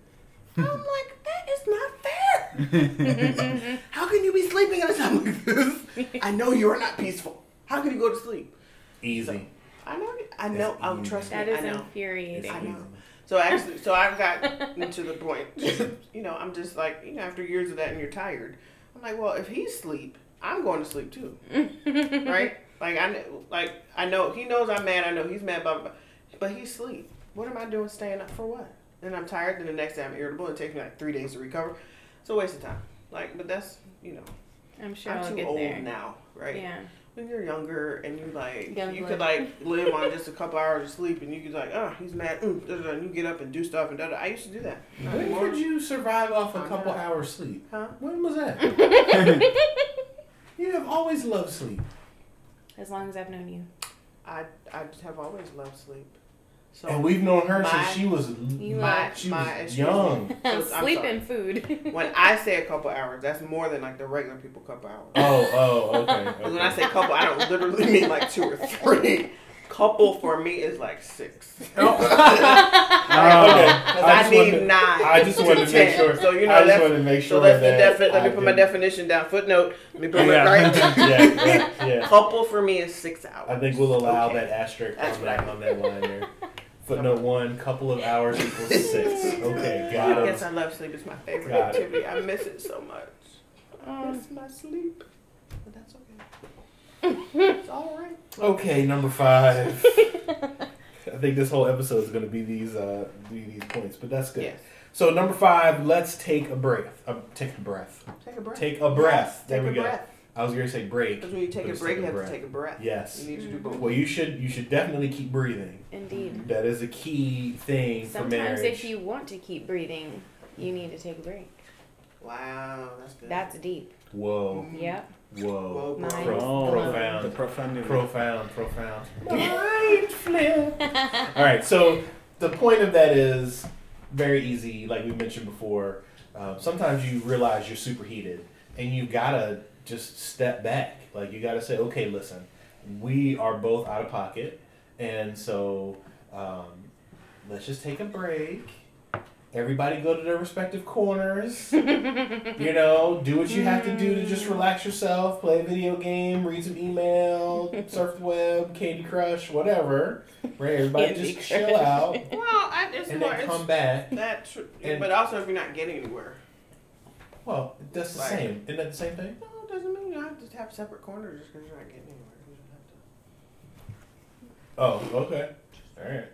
I'm like, that is not fair. How can you be sleeping at a time like this? I know you are not peaceful. How can you go to sleep? Easy. I know. I know. Um, it's I'm easy. trust me. That is I know. It's infuriating. I know. So actually, so I've got to the point. [laughs] you know, I'm just like, you know, after years of that, and you're tired. I'm like, well, if he's sleep, I'm going to sleep too. [laughs] right? Like I know, like I know he knows I'm mad. I know he's mad, blah, blah, blah. but he's asleep. What am I doing staying up for what? Then I'm tired. Then the next day I'm irritable. It takes me like three days to recover. It's a waste of time. Like, but that's you know, I'm sure I'm I'll too get old there. now, right? Yeah. When you're younger and you like, Young you blood. could like live on just a couple hours of sleep, and you could like, oh, he's mad, mm, da, da, da, and you get up and do stuff and da, da. I used to do that. Not When anymore. did you survive off a Calm couple down. hours sleep? Huh? When was that? [laughs] you have always loved sleep. As long as I've known you. I I just have always loved sleep. So and we've known her my- since she was You my she my was excuse young. me. Sleep and food. [laughs] When I say a couple hours, that's more than like the regular people couple hours. Oh, oh, okay. [laughs] when I say couple, I don't literally [laughs] mean like two or three. Couple for me is like six. Oh, okay. I I, just need wanted to- nine. I just wanted to make sure. So you know I just that's wanted to make sure so that's the that definite. Let me put my definition down. Footnote. Let me put Yeah. it right. Yeah, yeah, yeah. Couple for me is six hours. I think we'll allow Okay. that asterisk That's on what I that on that line there. Footnote one: couple of hours equals six. [laughs] Okay, got it. Yes. I love sleep. It's my favorite Got it. activity. I miss it so much. I Um, miss my sleep. But that's okay. It's all right. Okay, number five. [laughs] I think this whole episode is going to be these uh, be these points, but that's good. Yes. So number five, let's take a breath. Uh, take a breath. Take a breath. Take a breath. Yes, there take we a go. breath. I was going to say break. Because when you take a break, you have breath. to take a breath. Yes. You need to do both. Well, you should you should definitely keep breathing. Indeed. That is a key thing for Sometimes marriage. if you want to keep breathing, you need to take a break. Wow, that's good. That's deep. Whoa, Yep. whoa, Whoa, Pro- Oh, profound. The profundity. profound, profound. Mind [laughs] flip. All right, so the point of that is very easy. Like we mentioned before, um, sometimes you realize you're superheated, and you gotta just step back. Like you gotta say, okay, listen, we are both out of pocket, and so um, let's just take a break. Everybody go to their respective corners. [laughs] you know, do what you have to do to just relax yourself, play a video game, read some email, [laughs] surf the web, Candy Crush, whatever. Right? Everybody Candy just Crush. chill out well, I, it's and more. then come back. that tr- and- but also if you're not getting anywhere. Well, that's the Right. same. Isn't that the same thing? No, it doesn't mean you have to have separate corners just because you're not getting anywhere. You just have Oh, okay. All right.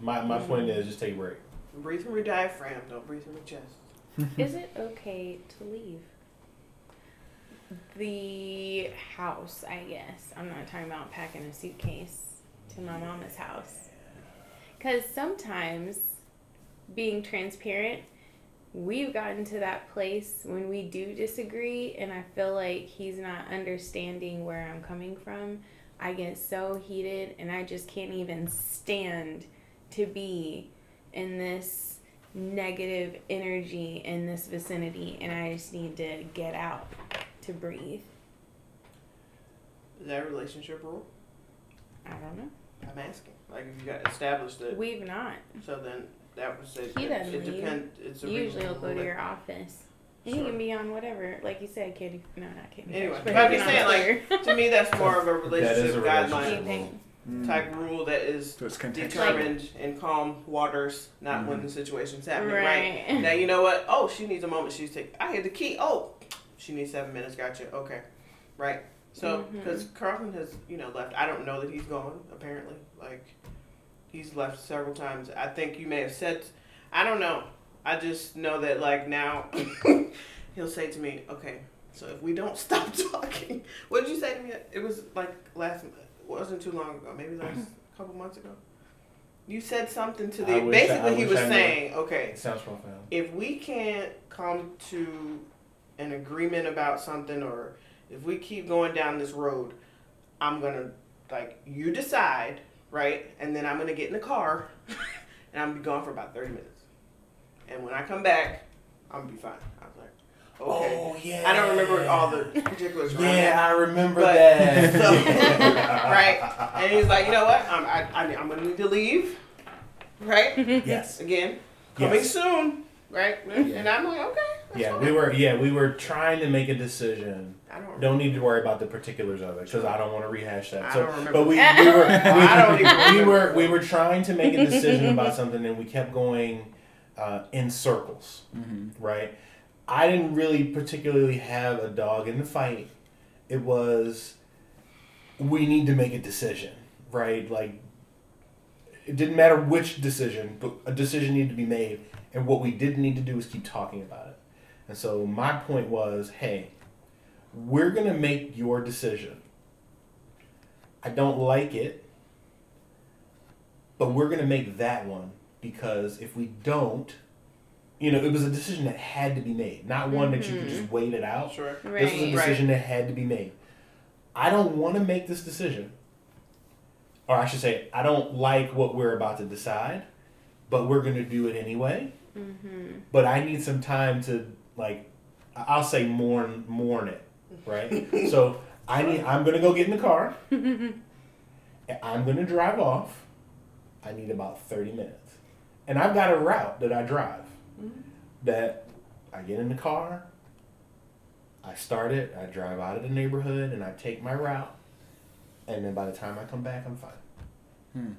My my mm-hmm. point is just take a break. breathe from your diaphragm. Don't breathe from your chest. [laughs] Is it okay to leave? the house, I guess. I'm not talking about packing a suitcase to my mama's house. Because sometimes, being transparent, we've gotten to that place when we do disagree, and I feel like he's not understanding where I'm coming from. I get so heated, and I just can't even stand to be in this negative energy in this vicinity, and I just need to get out to breathe. Is that a relationship rule? I don't know. I'm asking. Like if you got established it, We've not. so then that was it. He it, doesn't it leave. depend. It's a You usually will go to your office. And Sure. you can be on whatever, like you said, Kitty. No, not Kitty. Anyway, Crush, but I'm can just be saying, like, To me, that's more of a relationship a guideline relationship Anything. Type rule that is So it's contextual. determined in calm waters, not when Mhm. the situation's happening. Right. Right. Now you know what? Oh, she needs a moment. She's taking. I had the key. Oh, she needs seven minutes. Gotcha. Okay, right. So because Carlton has you know left. I don't know that he's gone. Apparently, like he's left several times. I think you may have said. I don't know. I just know that like now [laughs] he'll say to me, okay. So if we don't [laughs] stop talking, what did you say to me? It was like last. Wasn't too long ago. Maybe last mm-hmm. couple months ago. You said something to the. Wish I- I basically, he was I knew. saying, okay, sounds profound. if we can't come to an agreement about something or if we keep going down this road i'm gonna like you decide right and then i'm gonna get in the car [laughs] and i'm gonna be gone for about 30 minutes and when i come back i'm gonna be fine i was like okay Oh yeah. i don't remember all the particulars around Yeah. I remember But- that. so- [laughs] right and he's like you know what i'm, I, I, i'm gonna need to leave right Yes. again coming Yes. soon right and i'm like okay Yeah, fine. we were. Yeah, we were trying to make a decision. I don't remember. Don't need to worry about the particulars of it because I don't want to rehash that. I so, don't remember. but we, we [laughs] were. I don't even we were we were trying to make a decision about [laughs] something and we kept going uh, in circles Mm-hmm. right i didn't really particularly have a dog in the fight it was we need to make a decision right like it didn't matter which decision but a decision needed to be made and what we didn't need to do was keep talking about it and so my point was hey we're going to make your decision. I don't like it but we're going to make that one because if we don't you know it was a decision that had to be made not one that you could just wait it out. Sure. this was a Right. decision that had to be made. I don't want to make this decision or i should say i don't like what we're about to decide but we're going to do it anyway. Mm-hmm. but i need some time to like I- i'll say mourn mourn it right? So i need i'm to go get in the car. And [laughs] i'm to drive off. I need about 30 minutes. And i've got a route that i drive that i get in the car i start it i drive out of the neighborhood and i take my route and then by the time i come back i'm fine. Hmm.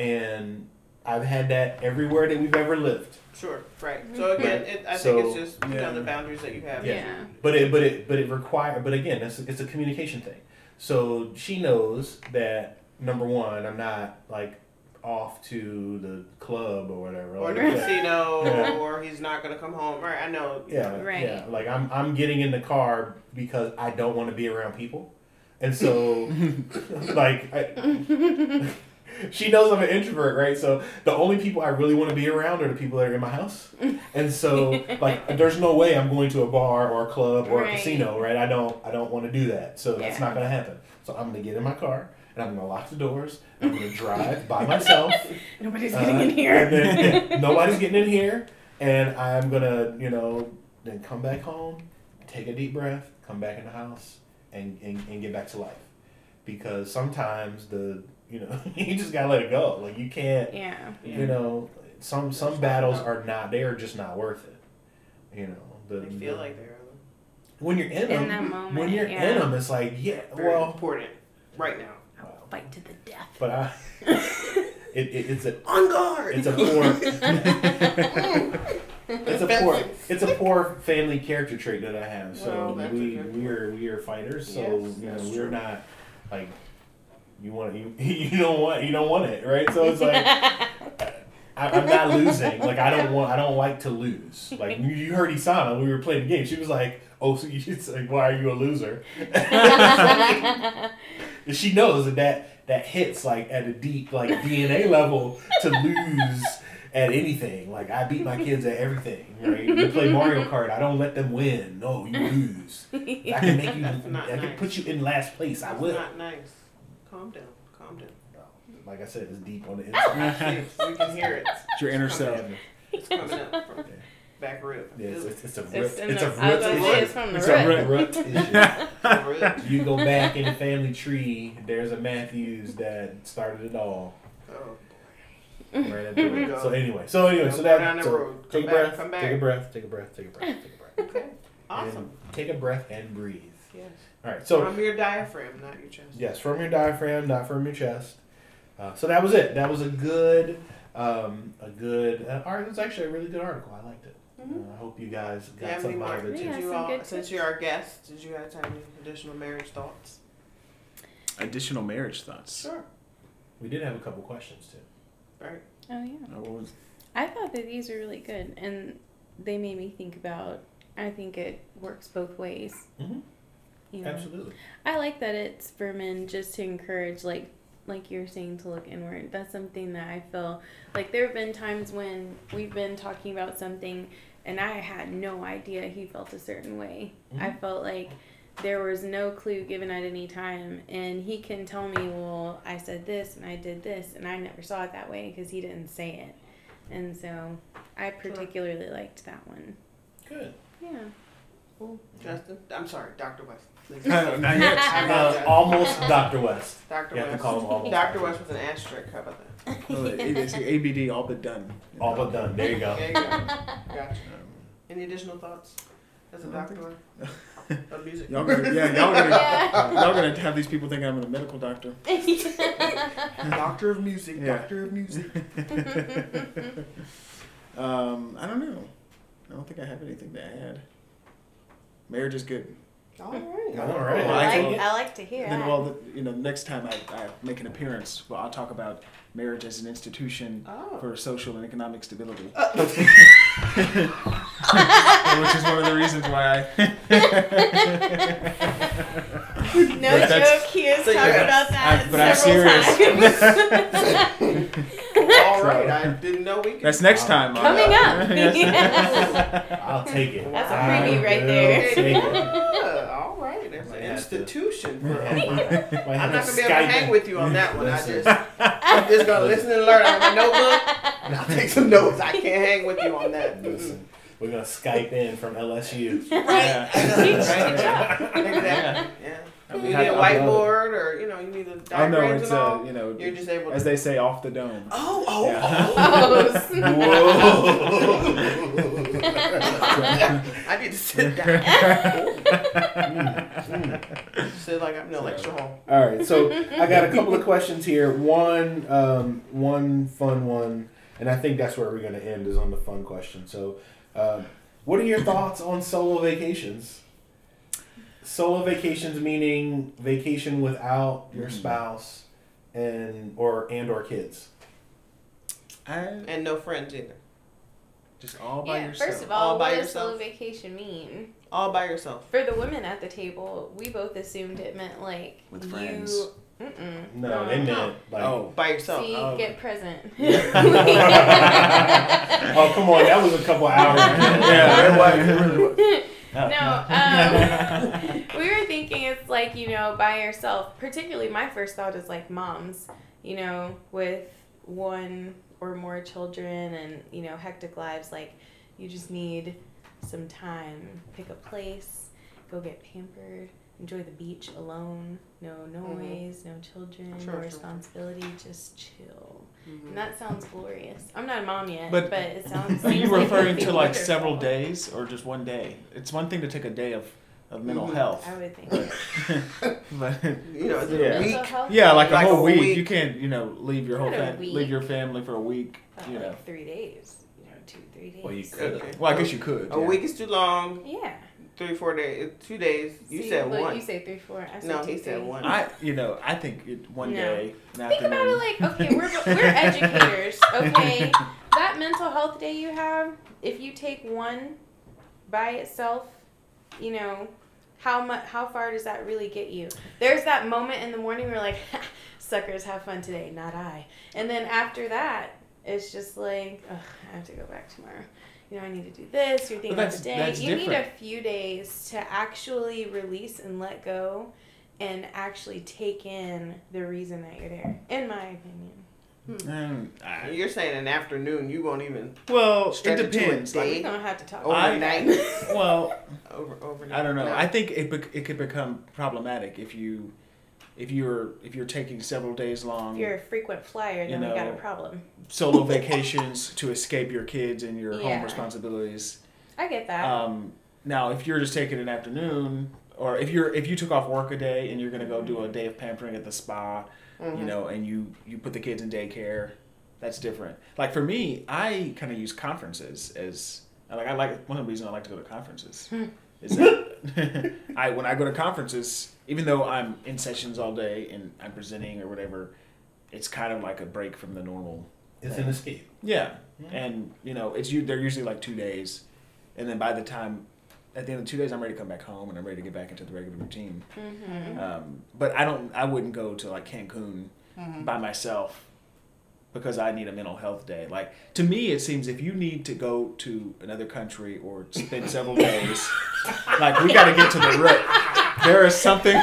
and i've had that everywhere that we've ever lived Sure. Right. So mm-hmm. again, it, I So- think it's just you know, the boundaries that you have. Yeah. But it, but it, but it require. But again, it's, it's a communication thing. So she knows that number one, I'm not like off to the club or whatever. Or Like, the yeah, casino, Yeah. or he's not gonna come home. Right. I know. yeah, Right. yeah. Like I'm, I'm getting in the car because I don't want to be around people, and so, [laughs] like, I, [laughs] she knows I'm an introvert, right? So the only people I really want to be around are the people that are in my house, [laughs] and so like, there's no way I'm going to a bar or a club or a casino, right? I don't, I don't want to do that. So that's Yeah. not gonna happen. So I'm gonna get in my car and I'm gonna lock the doors. And I'm gonna [laughs] drive by myself. Nobody's Uh, getting in here. and then, nobody's getting in here, and I'm gonna, you know, then come back home, take a deep breath, come back in the house, and and, and get back to life. Because sometimes the, you know, [laughs] you just gotta let it go. Like you can't, yeah. you know, some some battles are not. They are just not worth it. You know, the, They feel the- like they're when you're in In them. that moment, when you're yeah. in them, it's like yeah, very well, important right now. I'll fight to the death. but I, [laughs] it, it, it's a On guard. it's a poor. [laughs] It's a poor, it's a poor family character trait that I have. So Well, we we are we are fighters. So Yes, you know we're true. not like you want you you don't want you don't want it right. So it's like [laughs] I, I'm not losing. Like I don't want I don't like to lose. Like you, you heard Isana when we were playing the game. She was like, oh, so you [laughs] say, why are you a loser? And [laughs] she knows that, that that hits like at a deep like DNA level to lose at anything. Like I beat my kids at everything. Right? You play Mario Kart, I don't let them win. No, you lose. I can make you. That's not I can nice. put you in last place. I will. not nice. Calm down. Calm down. Like I said, it's deep on the [laughs] inside. See, we can hear it. It's your inner self. It's coming up from there back rib. Yeah, it's, it's, it's a root. It's, in It's the, a I was root gonna it's issue. from the It's a root. root. Root issue. [laughs] Root. You go back in the family tree. There's a Matthews that started it all. Oh, boy. Right at the root. So anyway, so anyway, Don't so go that down that so take a Come back, breath, take a breath, take a breath, take a breath, take a breath. okay. Awesome. And take a breath and breathe. Yes. All right, so from your diaphragm, not your chest. yes, from your diaphragm, not from your chest. Uh, so that was it. That was a good, um, a good. Uh, art. It was actually a really good article. I liked it. Mhm. Uh, I hope you guys got you have any something more? out of it Yeah. Did you some all, good since tips. you're our guest, did you guys have any additional marriage thoughts? Additional marriage thoughts. Sure. We did have a couple questions too. Right. Oh yeah. What was- I thought that these were really good, and they made me think about. I think it works both ways. Mhm. You know? Absolutely. I like that it's for men just to encourage, like, like you're saying, to look inward. That's something that I feel like there have been times when we've been talking about something, and I had no idea he felt a certain way. Mm-hmm. I felt like there was no clue given at any time, and he can tell me, well, I said this and I did this, and I never saw it that way because he didn't say it, and so I particularly liked that one. Good. Yeah. Cool. Justin, I'm sorry, Dr. West. [laughs] Please. No, not yet. [laughs] Uh, almost Dr. West. Dr. You have to West. call him almost. Dr. West with an asterisk. How about that? [laughs] Well, it is ABD, all but done. All but done. There you go. There you go. Gotcha. Any additional thoughts as a doctor of music? Y'all gonna, yeah, y'all gonna, Yeah. y'all gonna have these people think I'm a medical doctor. Doctor of music. Yeah. Doctor of music. um, I don't know. I don't think I have anything to add. Marriage is good. All right. All right. I Well, I like, I like to hear then, well, the, you know, next time I, I make an appearance, well, I'll talk about marriage as an institution Oh. for social and economic stability, Uh, [laughs] which is one of the reasons why I. [laughs] No But joke, he has So talked about that I'm- but I'm several serious. [laughs] times. All right. I didn't know we could. That's next time. Coming up. [laughs] Yes. I'll take it. That's a preview right there. take it. [laughs] All right. There's an institution. For Might [laughs] I'm not gonna be able to hang with you on that one. I just, I'm just gonna listen and learn. I have my notebook. and I'll take some notes. I can't hang with you on that. Listen, we're gonna Skype in from LSU. Yeah. Exactly. Yeah. I You need I- a I love whiteboard, or you know, you need the no, diagrams it's and uh, all. you know, You're just able as they say, off the dome. Oh, oh, Yeah. Oh, snap. [laughs] I need to sit down. [laughs] sit like I'm in a lecture hall. All right, so I got a couple of [laughs] questions here. One, um, one fun one, and I think that's where we're gonna end is on the fun question. So, um, what are your thoughts on solo vacations? Solo vacations meaning vacation without your Mhm. spouse and or and or kids. I, And no friends either. just all by yeah, yourself. first of All all, by what does yourself? solo vacation mean? All by yourself. For the women at the table, we both assumed it meant like With you. friends. Mm-mm. No, they meant like. oh, By yourself. See, oh. get present. [laughs] [laughs] Oh come on, that was a couple hours. [laughs] yeah, it was. It. No, um, [laughs] we were thinking it's like, you know, by yourself. Particularly, my first thought is like moms, you know, with one or more children and, you know, hectic lives. Like, you just need some time. Pick a place, go get pampered, enjoy the beach alone. No noise, no children, Mm-hmm. Sure, no sure, sure. responsibility, just chill. Mhm. And that sounds glorious. I'm not a mom yet, But- but, it sounds [laughs] Are you seems like referring to like wonderful. several days or just one day? It's one thing to take a day of, of mental Mhm. health, I would think. but [laughs] You know, Yeah. a week? yeah, like a Like a whole week. week. You can't, you know, leave your whole Not a fam- week. leave your family for a week. About You know, like three days. You know, two, three days. Well, you could. Okay. well, I guess you could. A yeah. week is too long. Yeah. Three, four days. Uh, two days. You See, said look, one. You say three, four. I said no, two, he said three. one. I, you know, I think it, one No. day, an Think about it like, okay, we're, we're [laughs] educators, okay? [laughs] That mental health day you have, if you take one by itself, you know, how much, how far does that really get you? There's that moment in the morning where like, [laughs] suckers have fun today, not I. And then after that, it's just like, Ugh, I have to go back tomorrow. You know, I need to do this. You're thinking about that's- the day. that's You need a few days to actually release and let go, and actually take in the reason that you're there. In my opinion. Mm, I- You're saying an afternoon, you won't even well, Stretch it it to a depends. day. Like, We don't have to talk. overnight. well, [laughs] over overnight. I don't know. No. I think it bec- it could become problematic if you if you're if you're taking several days long If you're a frequent flyer, You then we got a problem. solo [laughs] vacations to escape your kids and your Yeah. home responsibilities. I get that. Um, now, if you're just taking an afternoon, or if you're if you took off work a day and you're gonna go do a day of pampering at the spa, Mhm. you know, and you you put the kids in daycare, that's different. Like for me, I kind of use conferences as like I like one of the reasons I like to go to conferences is that [laughs] I when I go to conferences, even though I'm in sessions all day and I'm presenting or whatever, it's kind of like a break from the normal It's an escape. yeah, and you know, it's you. They're usually like two days, and then by the time at the end of two days, I'm ready to come back home and I'm ready to get back into the regular routine. mm-hmm. Um, but I don't. I wouldn't go to like Cancun by myself because I need a mental health day. Like to me, it seems if you need to go to another country or spend several [laughs] days, like we got to get to the root. There is something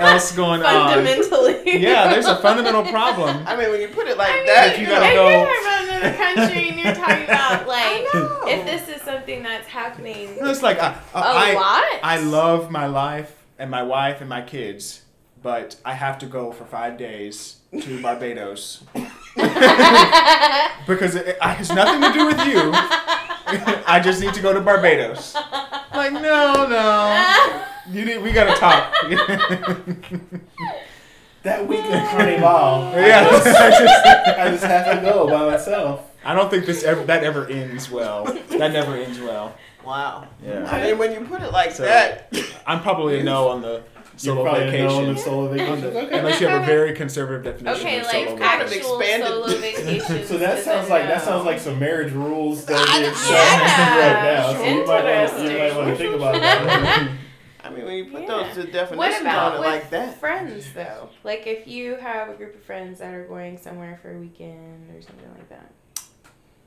else going on. Fundamentally. Yeah, there's a fundamental problem. I mean, when you put it like I mean, that, if you you gotta if know, go- you're talking about another country and you're talking about [laughs] like if this is something that's happening It's like I, a I, lot. I love my life and my wife and my kids, but I have to go for five days to Barbados [laughs] because it, it has nothing to do with you. I just need to go to Barbados. Like no, no, you need. We gotta talk. That week of Carnival, yeah, I, just, I just- I just have to go by myself. I don't think this ever that ever ends well. That never ends well. wow. Yeah. I mean, when you put it like So- that, I'm probably a no on the You're solo probably a vacation. the solo vacation. [laughs] Okay. Unless you have a very conservative definition okay, of like solo kind of vacation. actual expanded. solo vacations. [laughs] So that is sounds a like that sounds like some um, marriage rules that are being set Yeah. right now. So you might want to you might want to think about that. [laughs] I mean, when you put Yeah. those two definitions What about on it with like that, friends though? Like if you have a group of friends that are going somewhere for a weekend or something like that.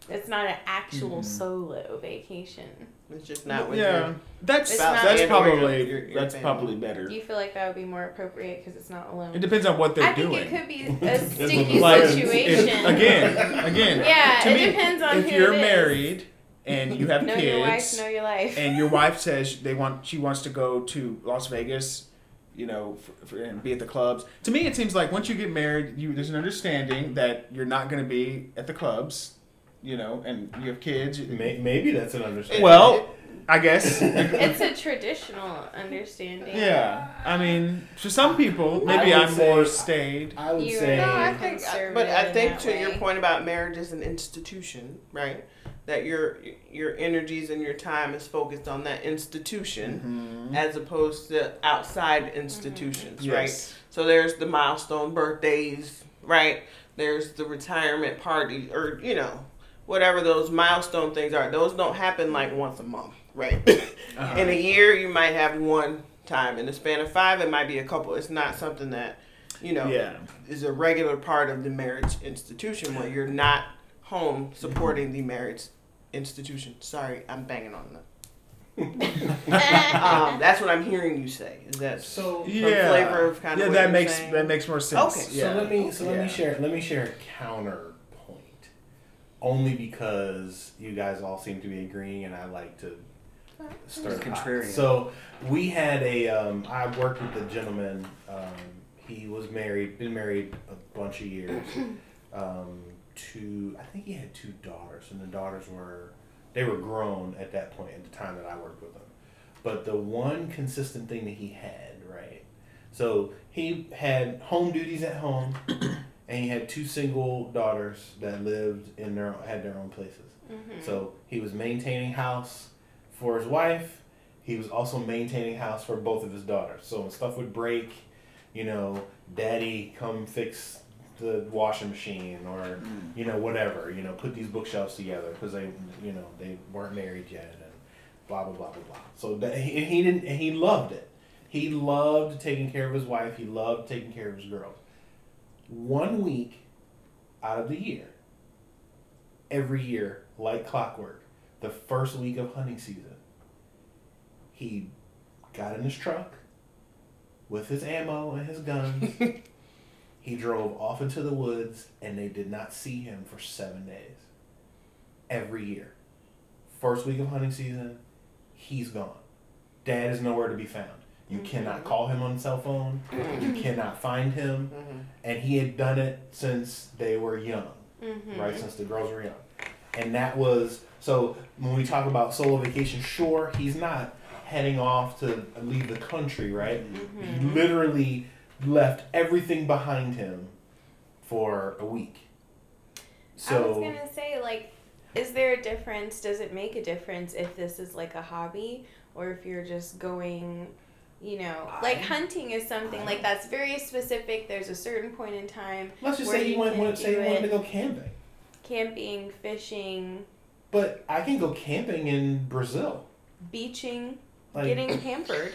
It's not an actual Mhm. solo vacation. it's just not with yeah, your that's It's that's, not- And or probably your- your- your that's family. probably better. Do you feel like that would be more appropriate because it's not alone? It depends on what they're I think doing. it could be a [laughs] sticky like situation. if- again, again. Yeah, to it me, depends on if who you're it is. married and you have [laughs] know kids, your wife, know your life. and your wife says they want she wants to go to Las Vegas, you know, for, for, and be at the clubs. To me, it seems like once you get married, you there's an understanding that you're not going to be at the clubs, you know, and you have kids. May- Maybe that's an understanding. Well, I guess. [laughs] it's a traditional understanding. yeah, I mean, for some people, maybe I would I'm more staid. I would You say No, I think, but I think that to your point about marriage as an institution, right? That your your energies and your time is focused on that institution Mhm. as opposed to outside institutions, right? Yes. So there's the milestone birthdays, right? There's the retirement party, or you know, whatever those milestone things are. Those don't happen like once a month, right? [laughs] Uh-huh. In a year, you might have one time. In the span of five, it might be a couple. It's not something that, you know, Yeah. is a regular part of the marriage institution where you're not home supporting the marriage institution. Sorry, I'm banging on that. [laughs] [laughs] Um, that's what I'm hearing you say. Is that so. Yeah. flavor of kind of yeah, what that makes saying? that makes more sense. Okay. So let me so let Yeah. me share let me share a counterpoint. Only because you guys all seem to be agreeing, and I like to start the. Contrarian. So we had a um, I worked with a gentleman. Um, he was married, been married a bunch of years. [clears throat] Um, to I think he had two daughters, and the daughters were they were grown at that point at the time that I worked with him. But the one consistent thing that he had, right? So he had home duties at home, and he had two single daughters that lived in their had their own places. Mhm. So he was maintaining house for his wife. He was also maintaining house for both of his daughters. So when stuff would break, you know, daddy come fix the washing machine or you know whatever, you know, put these bookshelves together because they you know they weren't married yet and blah blah blah blah blah. So that, he, he didn't, he loved it. He loved taking care of his wife. He loved taking care of his girls. One week out of the year, every year, like clockwork, the first week of hunting season, he got in his truck with his ammo and his guns. [laughs] he drove off into the woods, and they did not see him for seven days. Every year. First week of hunting season, he's gone. Dad is nowhere to be found. You cannot call him on cell phone. You cannot find him. Mhm. And he had done it since they were young Mhm. right? Since the girls were young. And that was so when we talk about solo vacation, sure, he's not heading off to leave the country, right? He literally left everything behind him for a week. So I was gonna say, like, is there a difference? Does it make a difference if this is like a hobby or if you're just going, you know, like hunting is something I like that's very specific. There's a certain point in time. let's just say you went, can went say do wanted to go camping. Camping, fishing, But I can go camping in Brazil. beaching, Like getting pampered,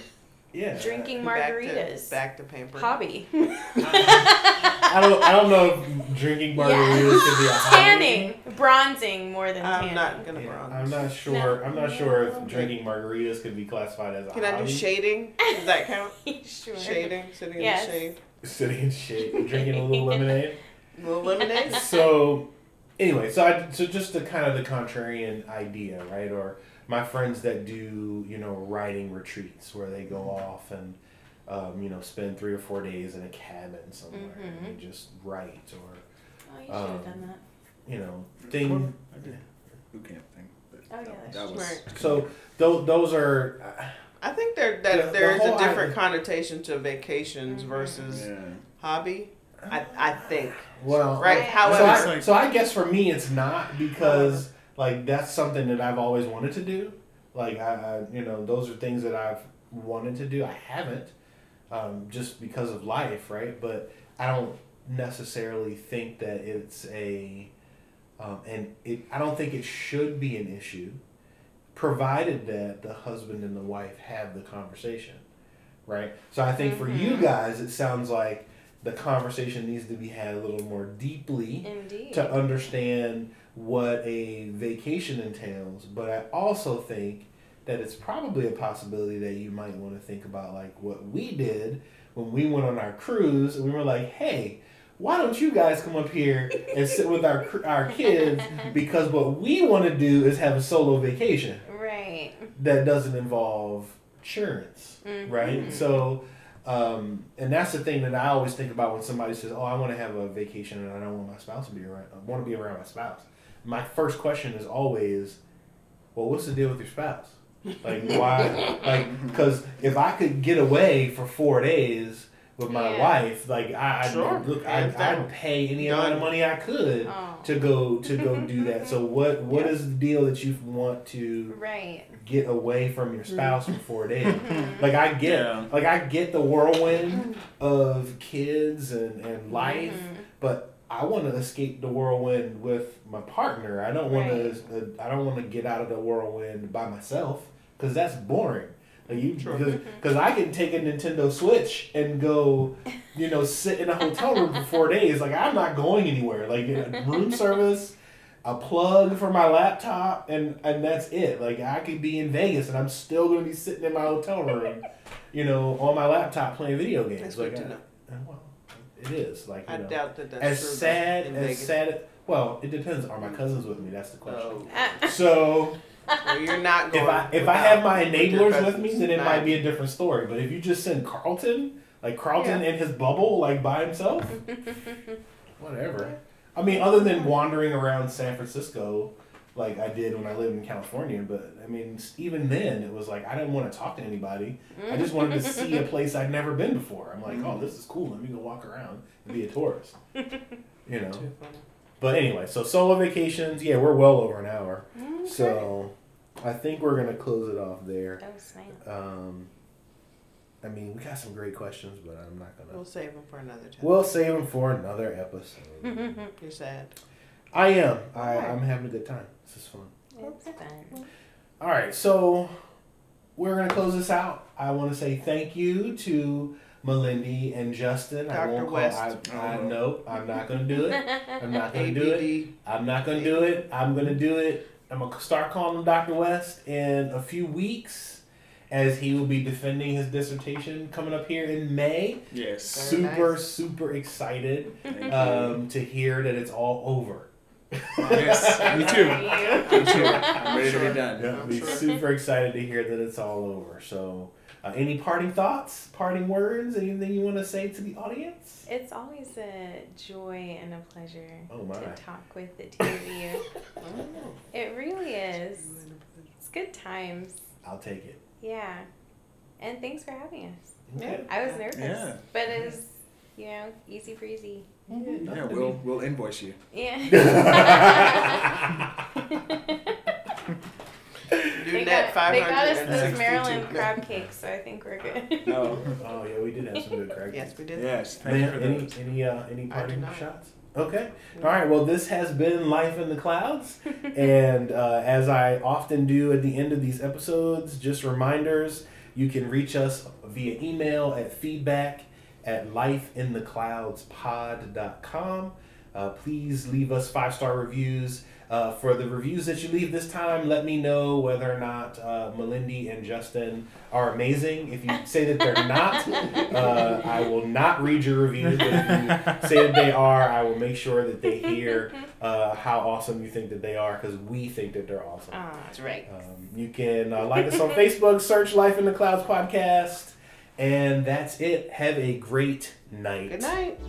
yeah. drinking Back to- margaritas. Back to pamper. Hobby. [laughs] I don't I don't know if drinking margaritas could be a hobby. Tanning, bronzing more than I'm not gonna Yeah, bronze. I'm not sure. No. I'm not sure if drinking margaritas could be classified as a hobby. Can I do shading? Does that count? [laughs] sure. Shading, sitting Yes. in the shade, Sitting in shade, drinking a little [laughs] lemonade. little lemonade. So, anyway, so I so just the kind of the contrarian idea, right? Or my friends that do you know writing retreats where they go off and um, you know spend three or four days in a cabin somewhere Mhm. and they just write or Oh, you should have Um, done that. you know thing. I did boot camp thing. But Oh, yeah, that, that's that was So those those are. uh, I think there that The- the there's a different idea- connotation to vacations Mhm. versus yeah. hobby. I I think Well, right. Right. So However, It's I, so I guess for me it's not because like that's something that I've always wanted to do. Like I, I you know those are things that I've wanted to do. I haven't um, just because of life, right? But I don't necessarily think that it's a um, and it. I don't think it should be an issue, provided that the husband and the wife have the conversation, right? So I think for you Mhm. guys, it sounds like the conversation needs to be had a little more deeply Indeed. to understand what a vacation entails. But I also think that it's probably a possibility that you might want to think about like what we did when we went on our cruise and we were like, hey, why don't you guys come up here and sit with our our kids [laughs] because what we want to do is have a solo vacation right. that doesn't involve insurance Mhm. right? So, um, and that's the thing that I always think about when somebody says, "Oh, I want to have a vacation and I don't want my spouse to be around. I want to be around my spouse." My first question is always, "Well, what's the deal with your spouse? Like, [laughs] why? Like, because if I could get away for four days." With my Yeah. wife, like I, I Sure. look, I, Hands down. I'd pay any amount of money I could Oh. to go to go do that. [laughs] So what what Yeah. is the deal that you want to Right. get away from your spouse for four days? [laughs] Like I get, Yeah. like I get the whirlwind of kids and, and life, Mhm. but I want to escape the whirlwind with my partner. I don't want Right. to. Uh, I don't want to get out of the whirlwind by myself because that's boring. Like you, Sure. because I can take a Nintendo Switch and go, you know, sit in a hotel room for four days. Like I'm not going anywhere. Like you know, room [laughs] service. A plug for my laptop and and that's it. Like I could be in Vegas and I'm still gonna be sitting in my hotel room, you know, on my laptop playing video games. That's like good to I- know. well, it is like you I know, doubt that that's as true. sad as Vegas. sad. Well, it depends. Are my cousins with me? That's the question. Oh. [laughs] So well, you're not going. if I if I have my enablers with me, then it Not- might be a different story. But if you just send Carlton, like Carlton in his bubble, like by himself, [laughs] whatever. I mean, other than wandering around San Francisco, like I did when I lived in California. But I mean, even then, it was like I didn't want to talk to anybody. I just wanted to [laughs] see a place I'd never been before. I'm like, oh, this is cool. Let me go walk around and be a tourist. [laughs] You know. But anyway, so solo vacations, yeah, we're well over an hour. Okay. So I think we're gonna close it off there. Oh, snap. Um, I mean, we got some great questions, but I'm not gonna. We'll save them for another time. We'll save them for another episode. You're sad. I am. I, I'm having a good time. This is fun. It's fun. All right, so we're gonna close this out. I want to say thank you to Melindy and Justin. I Dr. won't call. West. I, I Oh. no, I'm not gonna do it. I'm not gonna do it. [laughs] I'm not gonna do it. I'm gonna do it. I'm gonna start calling him Dr. West in a few weeks, as he will be defending his dissertation coming up here in May. Yes. Very super, nice. super excited um, to hear that it's all over. Yes. Me too. Me too. I'm ready to be done. Yeah, I'm be sure. super excited to hear that it's all over. So, uh, any parting thoughts, parting words, anything you want to say to the audience? It's always a joy and a pleasure Oh my! to talk with the two of you. [laughs] It really is. It's good times. I'll take it. Yeah. And thanks for having us. Okay. I was nervous. Yeah. But it was, you know, easy breezy. Yeah, we'll we'll invoice you. Yeah. [laughs] Do they, got, they got us those Maryland crab cakes, so I think we're good. No. [laughs] oh yeah, we did have some good crab. Cakes. yes, we did. Yes. Thank you for any those. any uh, any I do parting shots? Okay. All right. Well, this has been Life in the Clouds, and uh, as I often do at the end of these episodes, just reminders: you can reach us via email at feedback at lifeinthecloudspod.com. Uh, please leave us five star reviews. Uh, for the reviews that you leave this time, let me know whether or not uh, Melindy and Justin are amazing. If you say that they're not, [laughs] uh, I will not read your review. But if you say that they are, I will make sure that they hear [laughs] uh, how awesome you think that they are because we think that they're awesome. Aw, That's right. Um, you can uh, like us on Facebook, search Life in the Clouds podcast, and that's it. Have a great night. Good night.